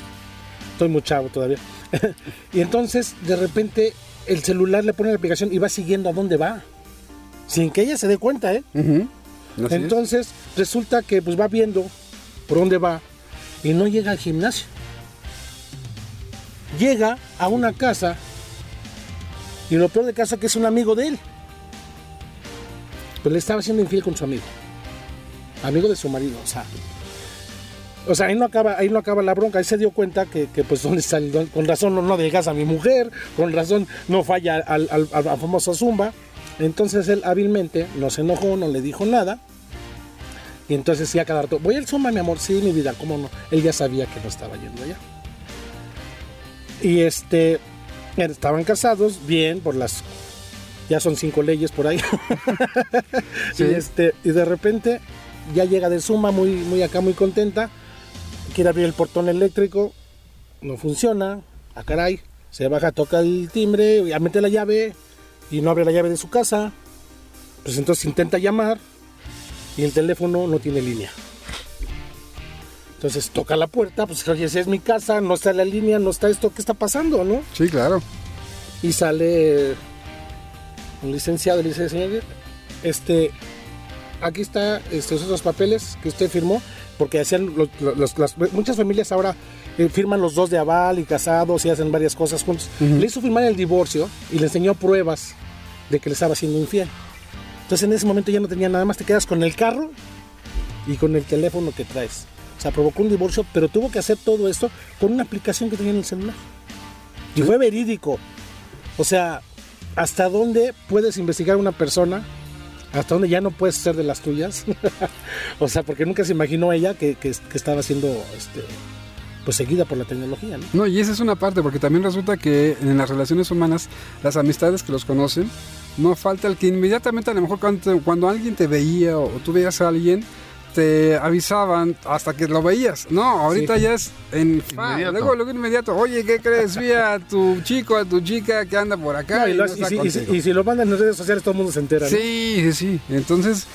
estoy muy chavo todavía. y entonces de repente el celular le pone la aplicación y va siguiendo a dónde va. Sin que ella se dé cuenta, ¿eh? Entonces resulta que pues va viendo por dónde va y no llega al gimnasio. Llega a una casa y lo peor de caso que es un amigo de él. Pues le estaba siendo infiel con su amigo. Amigo de su marido, o sea. O sea, ahí no acaba, ahí no acaba la bronca. Ahí se dio cuenta que, que, pues dónde está el- con razón no, no dejas a mi mujer, con razón no falla al, al- al- al famoso Zumba. Entonces él hábilmente no se enojó, no le dijo nada. Y entonces sí a cada rato, voy al Zumba, mi amor, sí, mi vida, ¿cómo no? Él ya sabía que no estaba yendo allá. Y este, estaban casados, bien, por las, ya son cinco leyes por ahí. Sí. y este, y de repente ya llega de Zumba muy, muy acá, muy contenta. Quiere abrir el portón eléctrico, no funciona, a caray, se baja, toca el timbre, ya mete la llave y no abre la llave de su casa. Pues entonces intenta llamar y el teléfono no tiene línea. Entonces toca la puerta, pues oye, si es mi casa, no está la línea, no está esto, ¿qué está pasando, no? Sí, claro. Y sale un licenciado y le dice, señor, este, aquí está estos otros papeles que usted firmó, porque hacían los- los- las- muchas familias ahora eh, firman los dos de aval y casados y hacen varias cosas juntos. Ujú. Le hizo firmar el divorcio y le enseñó pruebas de que le estaba siendo infiel. Entonces en ese momento ya no tenía nada más, te quedas con el carro y con el teléfono que traes. O sea, provocó un divorcio, pero tuvo que hacer todo esto con una aplicación que tenía en el celular. Y fue verídico. O sea, ¿hasta dónde puedes investigar a una persona? ¿Hasta dónde ya no puedes ser de las tuyas? o sea, porque nunca se imaginó ella que, que- estaba siendo este, pues seguida por la tecnología, ¿no? Y esa es una parte, porque también resulta que en las relaciones humanas, las amistades que los conocen, no falta el que inmediatamente, a lo mejor cuando, cuando alguien te veía o tú veías a alguien, te avisaban hasta que lo veías. No, ahorita Sí. ya es en Inmediato. luego, luego inmediato. Oye, ¿qué crees? Vi a tu chico, a tu chica que anda por acá. No, y, lo- no si, y si- contigo". y si lo mandan en redes sociales todo el mundo se entera, ¿no? Sí, sí, sí. Entonces,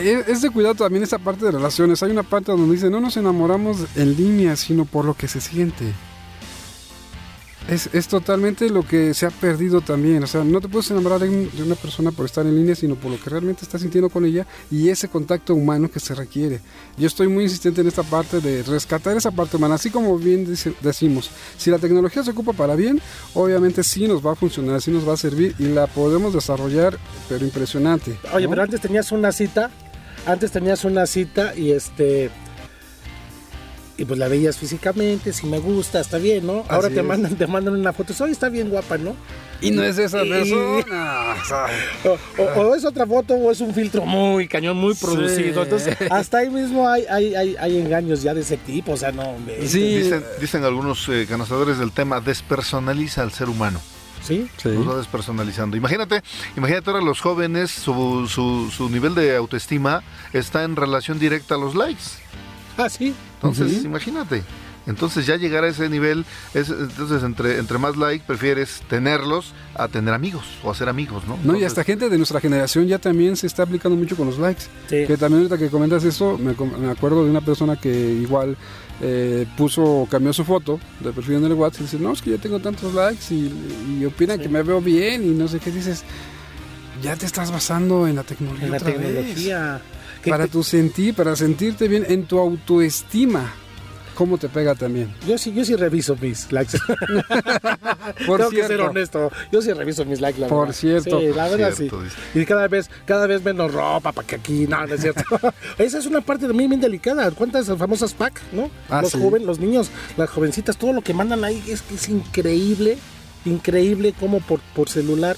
es es de cuidado también esa parte de relaciones. Hay una parte donde dice, no nos enamoramos en línea, sino por lo que se siente. Es, es totalmente lo que se ha perdido también. O sea, no te puedes enamorar de, un- de una persona por estar en línea, sino por lo que realmente estás sintiendo con ella y ese contacto humano que se requiere. Yo estoy muy insistente en esta parte de rescatar esa parte humana. Así como bien dice- decimos, si la tecnología se ocupa para bien, obviamente sí nos va a funcionar, sí nos va a servir y la podemos desarrollar, pero impresionante. Oye, pero antes tenías una cita, antes tenías una cita y este y pues la veías físicamente, si me gusta, está bien, ¿no? Ahora Así te es. mandan, te mandan una foto, soy está bien guapa, ¿no? Y no es esa persona. o O, o- o es otra foto o es un filtro muy cañón, muy producido. Entonces, hasta ahí mismo hay, hay, hay, hay engaños ya de ese tipo, o sea, no. hombre. Dicen, dicen algunos eh, conocedores del tema, despersonaliza al ser humano. Sí, Nos va despersonalizando. Imagínate, imagínate ahora los jóvenes, su, su, su nivel de autoestima está en relación directa a los likes. Ah, sí. Entonces, imagínate. Entonces ya llegar a ese nivel, es, entonces entre, entre más like prefieres tenerlos a tener amigos o hacer amigos, ¿no? No, y hasta gente de nuestra generación ya también se está aplicando mucho con los likes. Sí. Que también ahorita que comentas eso, me, acuerdo de una persona que igual eh, puso, cambió su foto de perfil en el WhatsApp y dice, no, es que yo tengo tantos likes y, y opinan que me veo bien y no sé qué dices. Ya te estás basando en la tecnología. En la otra vez. tecnología. Que Para te- tu sentir, para sentirte bien, en tu autoestima. ¿Cómo te pega también? Yo sí, yo sí reviso mis likes. Por Tengo que ser honesto. Yo sí reviso mis likes, la Por verdad. cierto. Sí, la verdad Cierto, sí. Y cada vez, cada vez menos ropa para que aquí, no, no es cierto. Esa es una parte de mí bien delicada. ¿Cuántas famosas pack, no? Ah, los sí. jóvenes, los niños, las jovencitas, todo lo que mandan ahí es que es increíble, increíble cómo por, por celular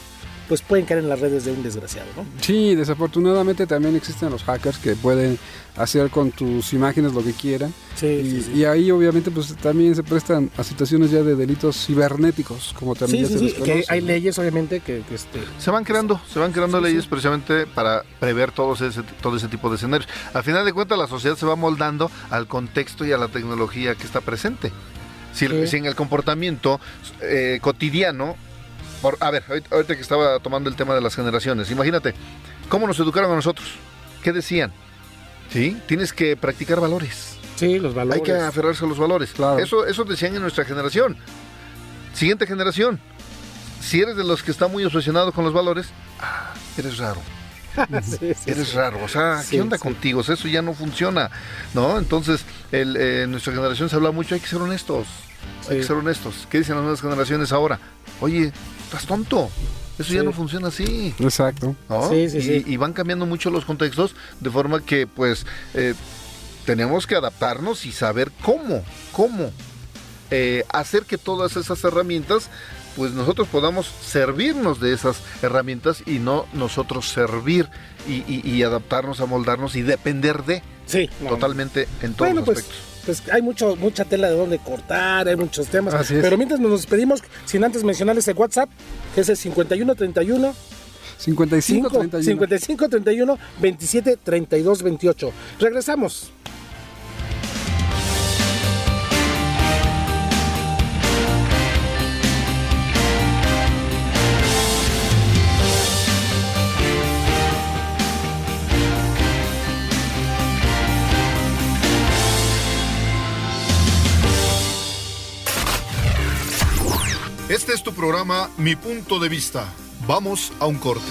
pues pueden caer en las redes de un desgraciado, ¿no? Sí, desafortunadamente también existen los hackers que pueden hacer con tus imágenes lo que quieran. Sí, y, sí, sí. y ahí obviamente pues también se prestan a situaciones ya de delitos cibernéticos, como también Sí, ya sí, se sí, les que conoce, hay ¿no? leyes obviamente que, que, este, Se van creando, se van creando leyes precisamente para prever todos ese, todo ese tipo de escenarios. Al final de cuentas, la sociedad se va moldando al contexto y a la tecnología que está presente. Si, Sí. si en el comportamiento eh, cotidiano, por, a ver, ahorita, ahorita que estaba tomando el tema de las generaciones, imagínate, ¿cómo nos educaron a nosotros? ¿Qué decían? ¿Sí? Tienes que practicar valores. sí, los valores. Hay que aferrarse a los valores. Claro. Eso, eso decían en nuestra generación. Siguiente generación. Si eres de los que está muy obsesionado con los valores, ah, eres raro. Sí, sí, Eres sí. raro, o sea, ¿qué onda contigo? O sea, eso ya no funciona, ¿no? Entonces, el, eh, en nuestra generación se habla mucho, hay que ser honestos, hay que ser honestos. ¿Qué dicen las nuevas generaciones ahora? Oye, estás tonto, eso ya no funciona así. Exacto. ¿no? Sí, sí, y, sí. y van cambiando mucho los contextos, de forma que, pues, eh, tenemos que adaptarnos y saber cómo, cómo eh, hacer que todas esas herramientas, pues nosotros podamos servirnos de esas herramientas y no nosotros servir y, y- y adaptarnos, amoldarnos y depender de Sí, no, totalmente en todos Bueno, los pues, aspectos. Pues hay mucho, mucha tela de donde cortar, hay muchos temas. Así es. Pero mientras nos despedimos, sin antes mencionarles el WhatsApp, que es el 5131 55, 5, 31. 55 31 27 32 28. Regresamos. Este es tu programa Mi Punto de Vista. Vamos a un corte.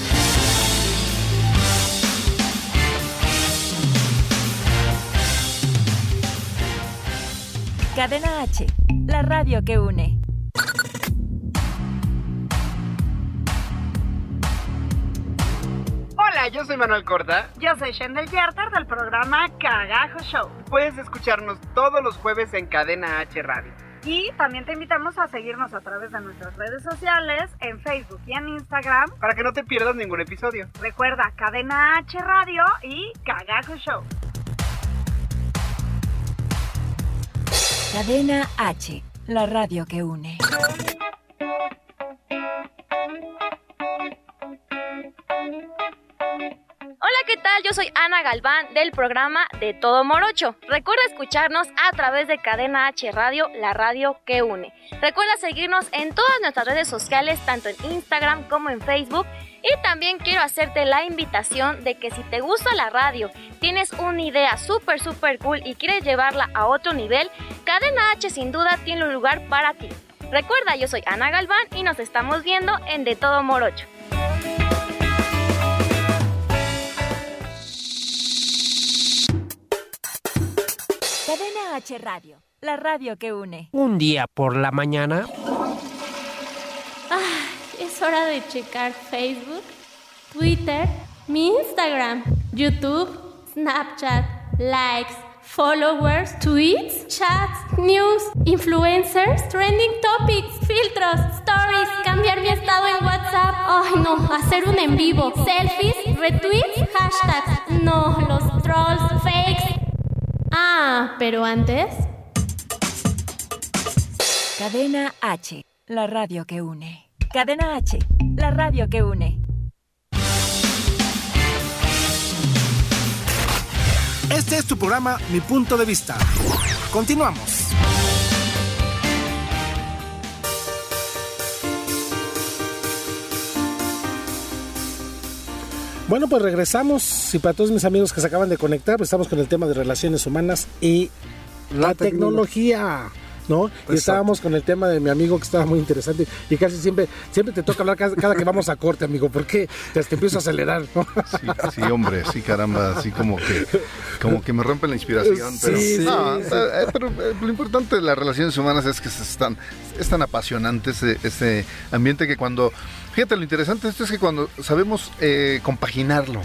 Cadena H, la radio que une. Hola, yo soy Manuel Corda. Yo soy Shendel Yerter del programa Cagajo Show. Puedes escucharnos todos los jueves en Cadena H Radio. Y también te invitamos a seguirnos a través de nuestras redes sociales, en Facebook y en Instagram. Para que no te pierdas ningún episodio. Recuerda Cadena H Radio y Cagajo Show. Cadena H, la radio que une. Yo soy Ana Galván del programa De Todo Morocho. Recuerda escucharnos a través de Cadena H Radio, la radio que une. Recuerda seguirnos en todas nuestras redes sociales, tanto en Instagram como en Facebook. Y también quiero hacerte la invitación de que si te gusta la radio, tienes una idea súper, súper cool y quieres llevarla a otro nivel, Cadena H sin duda tiene un lugar para ti. Recuerda, yo soy Ana Galván y nos estamos viendo en De Todo Morocho. Cadena H Radio, la radio que une. Un día por la mañana. Ah, es hora de checar Facebook, Twitter, mi Instagram, YouTube, Snapchat, likes, followers, tweets, chats, news, influencers, trending topics, filtros, stories, cambiar mi estado en WhatsApp. Ay, no, hacer un en vivo, selfies, retweets, hashtags. No, los trolls, fakes. Ah, pero antes. Cadena H, la radio que une. Cadena H, la radio que une. Este es tu programa Mi Punto de Vista. Continuamos. Bueno, pues regresamos y para todos mis amigos que se acaban de conectar, pues estamos con el tema de relaciones humanas y la, tecnología. ¿No? Y estábamos con el tema de mi amigo que estaba muy interesante y casi siempre siempre te toca hablar cada, cada que vamos a corte, amigo, porque te, te empiezo a acelerar, ¿no? Sí, sí, hombre, sí, caramba, así como que como que me rompe la inspiración, pero, Sí, sí, no, sí. eh, pero, eh, lo importante de las relaciones humanas es que se están, es tan apasionante ese, ese ambiente que cuando, fíjate, lo interesante de esto es que cuando sabemos eh, compaginarlo,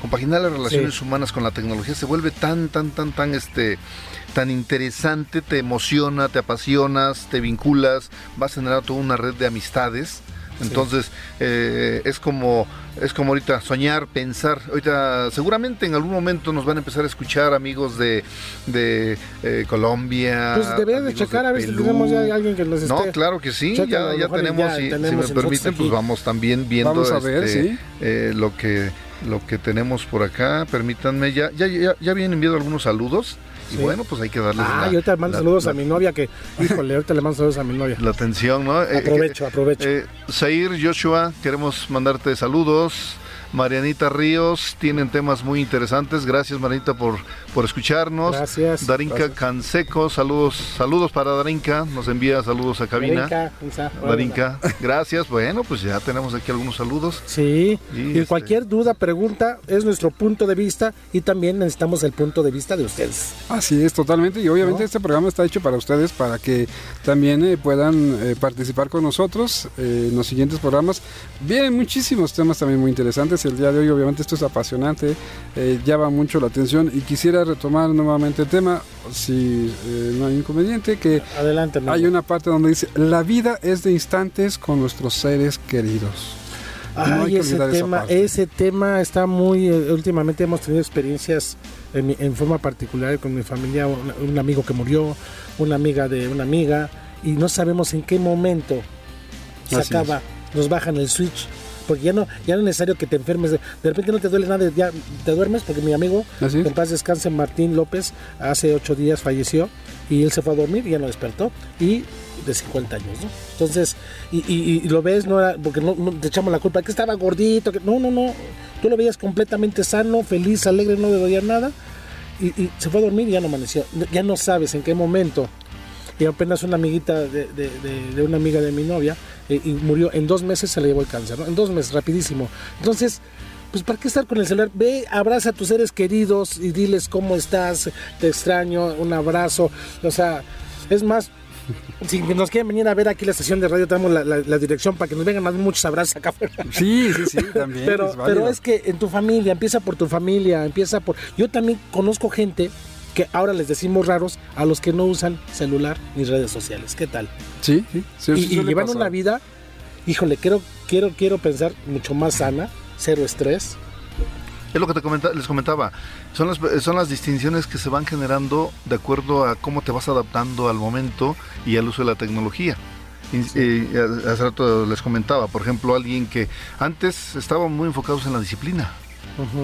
compaginar las relaciones humanas con la tecnología se vuelve tan, tan, tan, tan, este, tan interesante, te emociona, te apasionas, te vinculas, vas a generar toda una red de amistades. Entonces eh, es como es como ahorita soñar, pensar. Ahorita seguramente en algún momento nos van a empezar a escuchar amigos de, de eh, Colombia. Pues deberías de checar a ver si tenemos ya alguien que nos esté. No, claro que sí, ya, ya tenemos, ya si, si tenemos me permiten, pues vamos también viendo Vamos a ver, este, sí. eh, lo que lo que tenemos por acá. Permítanme, ya ya, ya, ya habían enviado algunos saludos y bueno, pues hay que darles Ah, la, yo te mando la- saludos la- a mi novia que, híjole, ahorita le mando saludos a mi novia. la atención, ¿no? Eh, Aprovecho, eh, aprovecho. eh, Zair, Joshua, queremos mandarte saludos. Marianita Ríos, tienen temas muy interesantes. Gracias, Marianita, por, por escucharnos. Gracias, Darinka gracias. Canseco, saludos, saludos para Darinka. Nos envía saludos a cabina. Darinka, gracias. Bueno, pues ya tenemos aquí algunos saludos. Sí, Y, y, este- cualquier duda, pregunta, es nuestro punto de vista y también necesitamos el punto de vista de ustedes. Así es, totalmente. Y obviamente este programa está hecho para ustedes, para que también eh, puedan eh, participar con nosotros eh, en los siguientes programas. Vienen muchísimos temas también muy interesantes. El día de hoy, obviamente, esto es apasionante, eh, llama mucho la atención. Y quisiera retomar nuevamente el tema, si eh, no hay inconveniente, que Adelante, hay una parte donde dice, la vida es de instantes con nuestros seres queridos. No Ay, ese tema, ese tema está muy. eh, últimamente hemos tenido experiencias en, mi- en forma particular con mi familia, un, un amigo que murió, una amiga de una amiga, y no sabemos en qué momento se Así acaba, nos bajan el switch. Porque ya no, ya no es necesario que te enfermes. De, de repente no te duele nada, ya te duermes. Porque mi amigo, Así en paz descanse, Martín López, hace ocho días falleció y él se fue a dormir y ya no despertó. Y de 50 años, ¿no? Entonces, y, y- y lo ves, no era, porque no, no te echamos la culpa, que estaba gordito, que no, no, no, tú lo veías completamente sano, feliz, alegre, no le dolía nada, y, y se fue a dormir y ya no amaneció, ya no sabes en qué momento. Y apenas una amiguita de, de- de- de una amiga de mi novia, eh, y murió, en dos meses se le llevó el cáncer, ¿no? En dos meses, rapidísimo. Entonces, pues ¿para qué estar con el celular? Ve, abraza a tus seres queridos y diles cómo estás, te extraño, un abrazo, o sea, es más, si nos quieren venir a ver aquí la estación de radio, tenemos la, la- la dirección para que nos vengan más muchos abrazos acá afuera. Sí, sí, sí, también. Pero, es pero es que en tu familia, empieza por tu familia, empieza por... Yo también conozco gente que ahora les decimos raros a los que no usan celular ni redes sociales. ¿Qué tal? Sí, sí. sí, y, y llevan pasar. una vida, híjole, quiero, quiero, quiero pensar mucho más sana, cero estrés. Es lo que te comenta- les comentaba. Son las, son las distinciones que se van generando de acuerdo a cómo te vas adaptando al momento y al uso de la tecnología. Y- eh, hace rato les comentaba, por ejemplo, alguien que antes estaban muy enfocados en la disciplina.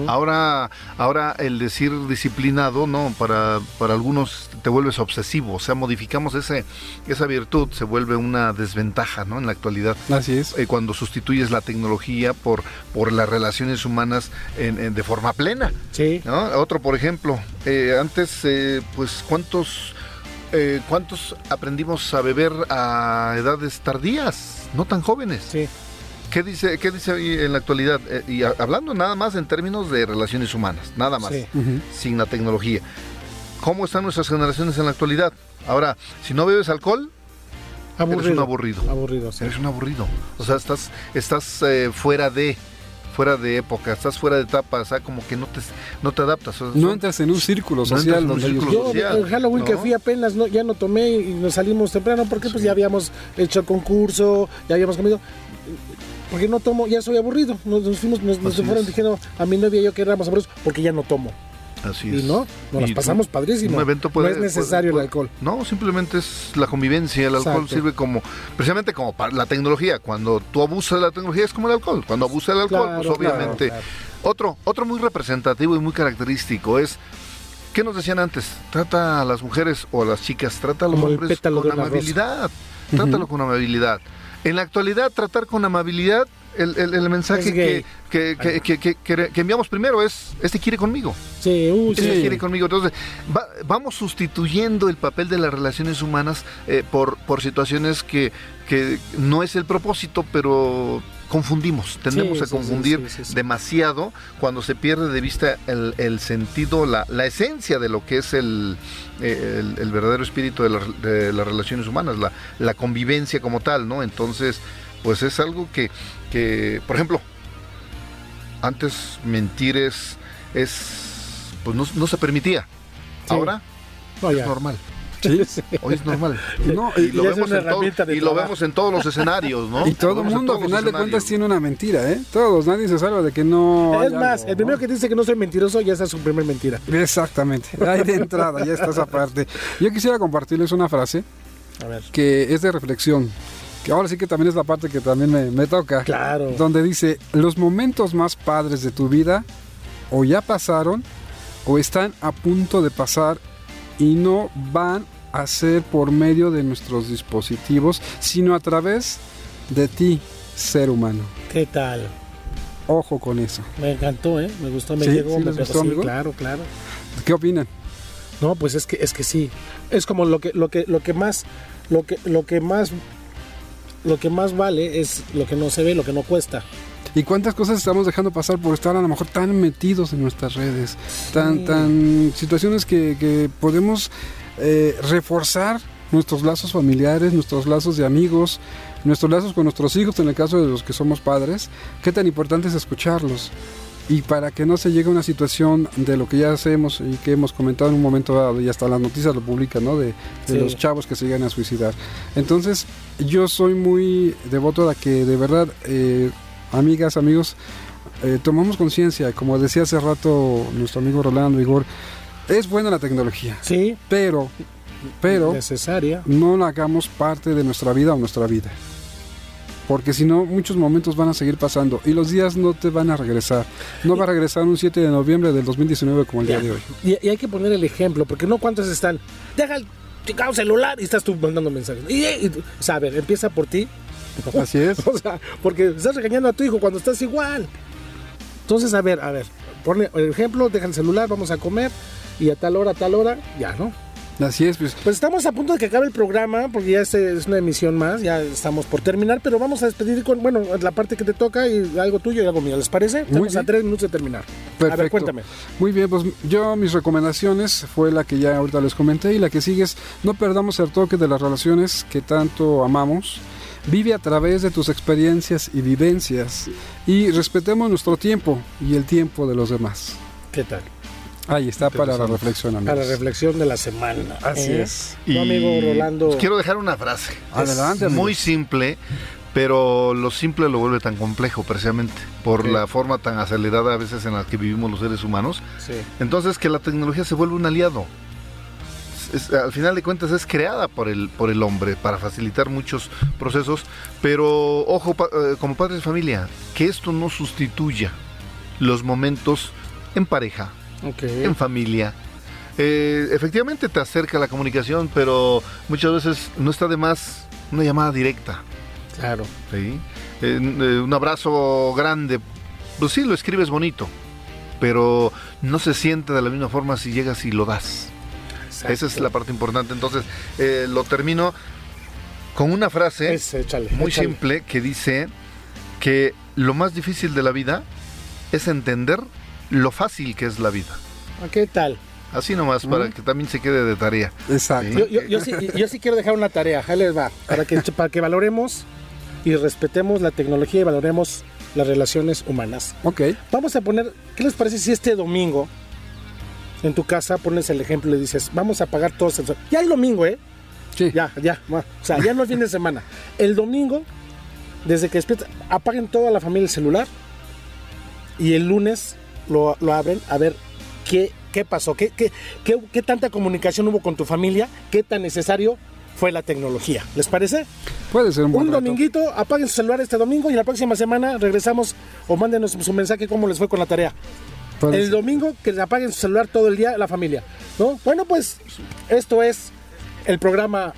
Ahora, ahora el decir disciplinado, no, para, para algunos te vuelves obsesivo, o sea, modificamos ese, esa virtud, se vuelve una desventaja, ¿no? En la actualidad. Así es. Eh, cuando sustituyes la tecnología por, por las relaciones humanas en- en- de forma plena. Sí. ¿no? Otro, por ejemplo, eh, antes, eh, pues, ¿cuántos, eh, ¿cuántos aprendimos a beber a edades tardías, no tan jóvenes? Sí. ¿Qué dice, qué dice hoy en la actualidad? Eh, y a- hablando nada más en términos de relaciones humanas, nada más, Sí. sin la tecnología. ¿Cómo están nuestras generaciones en la actualidad? Ahora, si no bebes alcohol, eres un aburrido. Aburrido, sí. Eres un aburrido. O sea, estás, estás eh, fuera de. fuera de época, estás fuera de etapa, o sea, como que no te, no te adaptas. o sea, No entras en un círculo No social. entras en un círculo Yo social, el Halloween que ¿no? fui apenas no, ya no tomé y nos salimos temprano porque pues ya habíamos hecho el concurso, ya habíamos comido. Porque no tomo, ya soy aburrido. Nos, nos fuimos, nos, nos fueron dijeron a mi novia y yo que éramos aburridos porque ya no tomo. Así Y es. no, nos las Y pasamos padrísimo. Un evento puede- no es necesario puede- el alcohol. No, simplemente es la convivencia. El alcohol Exacto. sirve como, precisamente como para la tecnología. Cuando tú abusas de la tecnología es como el alcohol. Cuando abusas del alcohol, Claro, pues obviamente. claro. Otro, otro muy representativo y muy característico es, ¿qué nos decían antes? Trata a las mujeres o a las chicas, trata a los Como hombres con amabilidad. Trátalo con amabilidad. En la actualidad, tratar con amabilidad, el, el- el mensaje que, que, que- enviamos primero es, este quiere conmigo. Sí, uy, Este sí. quiere conmigo. Entonces, va- vamos sustituyendo el papel de las relaciones humanas eh, por, por situaciones que, que no es el propósito, pero confundimos. Tendemos Sí, a confundir sí, sí, sí. demasiado cuando se pierde de vista el, el sentido, la, la esencia de lo que es el, el, el verdadero espíritu de, la- de las relaciones humanas, la, la convivencia como tal, ¿no? Entonces, pues es algo que, que por ejemplo, antes mentir es, es pues no, no se permitía. Ahora No, es normal. Sí. Hoy es normal. No, y, y- lo, es vemos una en todo- herramienta de y lo trabajo. vemos en todos los escenarios, ¿no? Y todo el mundo, al final de cuentas, tiene una mentira, ¿eh? Todos, nadie se salva de que no. Es más, algo, el primero ¿no? que dice que no soy mentiroso ya está su primer mentira. Exactamente. Ahí de entrada, ya está esa parte. Yo quisiera compartirles una frase A ver. que es de reflexión. Que ahora sí que también es la parte que también me, me toca. Claro. Donde dice: Los momentos más padres de tu vida o ya pasaron o están a punto de pasar y no van a ser por medio de nuestros dispositivos, sino a través de ti, ser humano. ¿Qué tal? Ojo con eso. Me encantó, ¿eh? Me gustó, me ¿Sí? llegó. ¿Sí me gustó, Sí, claro, claro. ¿Qué opinan? No, pues es que es que sí. Es como lo que lo que lo que más lo que lo que más lo que más vale es lo que no se ve, lo que no cuesta. ¿Y cuántas cosas estamos dejando pasar por estar a lo mejor tan metidos en nuestras redes? Tan, Sí. tan situaciones que, que podemos eh, reforzar nuestros lazos familiares, nuestros lazos de amigos, nuestros lazos con nuestros hijos, en el caso de los que somos padres. Qué tan importante es escucharlos. Y para que no se llegue a una situación de lo que ya hacemos y que hemos comentado en un momento dado, y hasta las noticias lo publican, ¿no? De, de Sí. los chavos que se llegan a suicidar. Entonces, yo soy muy devoto a que de verdad, eh, amigas, amigos, eh, tomamos conciencia, como decía hace rato nuestro amigo Rolando Igor, es buena la tecnología, Sí, pero, pero necesaria. no la hagamos parte de nuestra vida o nuestra vida. Porque si no, muchos momentos van a seguir pasando y los días no te van a regresar. No va a regresar un 7 de noviembre del 2019 como el día de hoy. Y, y hay que poner el ejemplo, porque no cuántos están. Deja el celular y estás tú mandando mensajes. Y, y- o sea, a ver, empieza por ti. Así es. O sea, porque estás regañando a tu hijo cuando estás igual. Entonces, a ver, a ver, ponle el ejemplo, deja el celular, vamos a comer y a tal hora, a tal hora, ya, ¿no? Así es, pues. Pues estamos a punto de que acabe el programa, porque ya es una emisión más, ya estamos por terminar, pero vamos a despedir con, bueno, la parte que te toca y algo tuyo y algo mío, ¿les parece? Estamos a tres minutos de terminar. A ver, Perfecto. cuéntame. Muy bien, pues yo mis recomendaciones fue la que ya ahorita les comenté y la que sigue es no perdamos el toque de las relaciones que tanto amamos. Vive a través de tus experiencias y vivencias y respetemos nuestro tiempo y el tiempo de los demás. ¿Qué tal? Ahí está para la reflexión, amigos. Para la reflexión de la semana. Así ¿eh? es. Tu amigo Rolando. pues, quiero dejar una frase. Adelante, Es muy simple, pero lo simple lo vuelve tan complejo precisamente por Ok. la forma tan acelerada a veces en la que vivimos los seres humanos. Sí. Entonces que la tecnología se vuelve un aliado. Es- al final de cuentas es creada por el, por el hombre para facilitar muchos procesos, pero ojo, pa- eh, como padres de familia, que esto no sustituya los momentos en pareja, en familia. Eh, efectivamente te acerca la comunicación, pero muchas veces no está de más una llamada directa. Claro. ¿sí? Eh, un abrazo grande, pues sí, lo escribes bonito, pero no se siente de la misma forma si llegas y lo das. Esa es la parte importante. Entonces, eh, lo termino con una frase muy échale. simple que dice que lo más difícil de la vida es entender lo fácil que es la vida. Ah, ¿Qué tal? Así nomás, para que también se quede de tarea. Exacto. Yo, yo- yo sí, yo sí quiero dejar una tarea, ahí les va, para que, para que valoremos y respetemos la tecnología y valoremos las relaciones humanas. Ok. Vamos a poner, ¿qué les parece si este domingo en tu casa pones el ejemplo y dices, vamos a pagar todos el... Ya el domingo, ¿eh? Sí. Ya, ya, o sea, ya no es fin de semana. El domingo, desde que despierta, apaguen toda la familia el celular y el lunes lo, lo abren a ver qué, qué pasó, qué, qué, qué, qué tanta comunicación hubo con tu familia, qué tan necesario fue la tecnología. ¿Les parece? Puede ser un buen Un reto. dominguito, apaguen su celular este domingo y la próxima semana regresamos o mándenos su mensaje cómo les fue con la tarea. Puede el ser. domingo que le apaguen su celular todo el día la familia, ¿no? Bueno, pues esto es el programa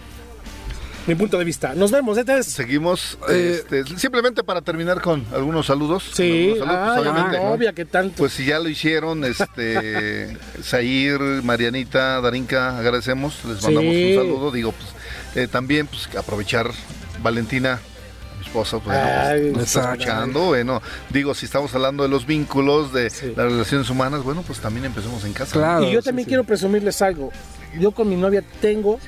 Mi punto de vista. Nos vemos, este es Seguimos, Eh, este, simplemente para terminar con algunos saludos. Sí, Algunos saludos, ah, pues, obvia que tanto. Pues si ya lo hicieron, este, Zair, Marianita, Darinka, agradecemos, les mandamos Sí. un saludo. Digo, pues eh, también pues aprovechar Valentina, esposa, pues, Ay, nos está escuchando. Bueno, digo, si estamos hablando de los vínculos, de las relaciones humanas, bueno, pues también empecemos en casa. Claro. y yo también sí. quiero presumirles algo. Yo con mi novia tengo,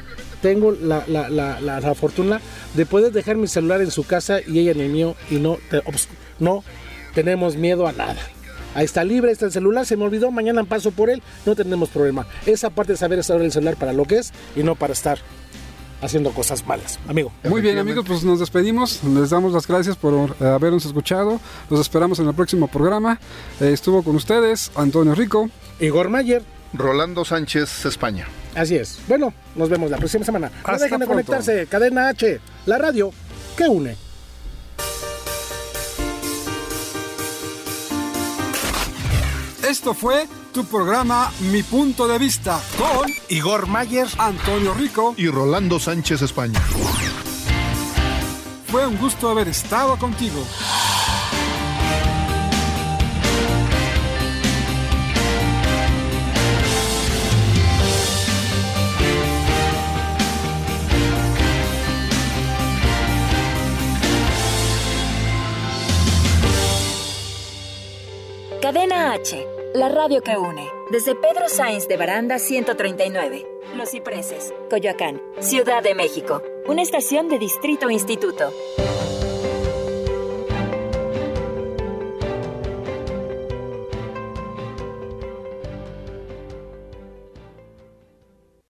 tengo la, la- la- la- la fortuna de poder dejar mi celular en su casa y ella en el mío y no, te- no tenemos miedo a nada. Ahí está libre, ahí está el celular, se me olvidó, mañana paso por él, no tenemos problema. Esa parte de saber usar el celular para lo que es y no para estar haciendo cosas malas. Amigo. Muy bien amigos, pues nos despedimos, les damos las gracias por habernos escuchado, los esperamos en el próximo programa. Eh, estuvo con ustedes Antonio Rico. Igor Mayer. Rolando Sánchez, España. Así es. Bueno, nos vemos la próxima semana. No Hasta dejen de pronto. conectarse. Cadena H, la radio que une. Esto fue tu programa Mi Punto de Vista con Igor Mayer. Antonio Rico. Y Rolando Sánchez España. Fue un gusto haber estado contigo. Cadena H, la radio que une. Desde Pedro Sainz de Baranda 139, Los Cipreses, Coyoacán, Ciudad de México. Una estación de Distrito Instituto.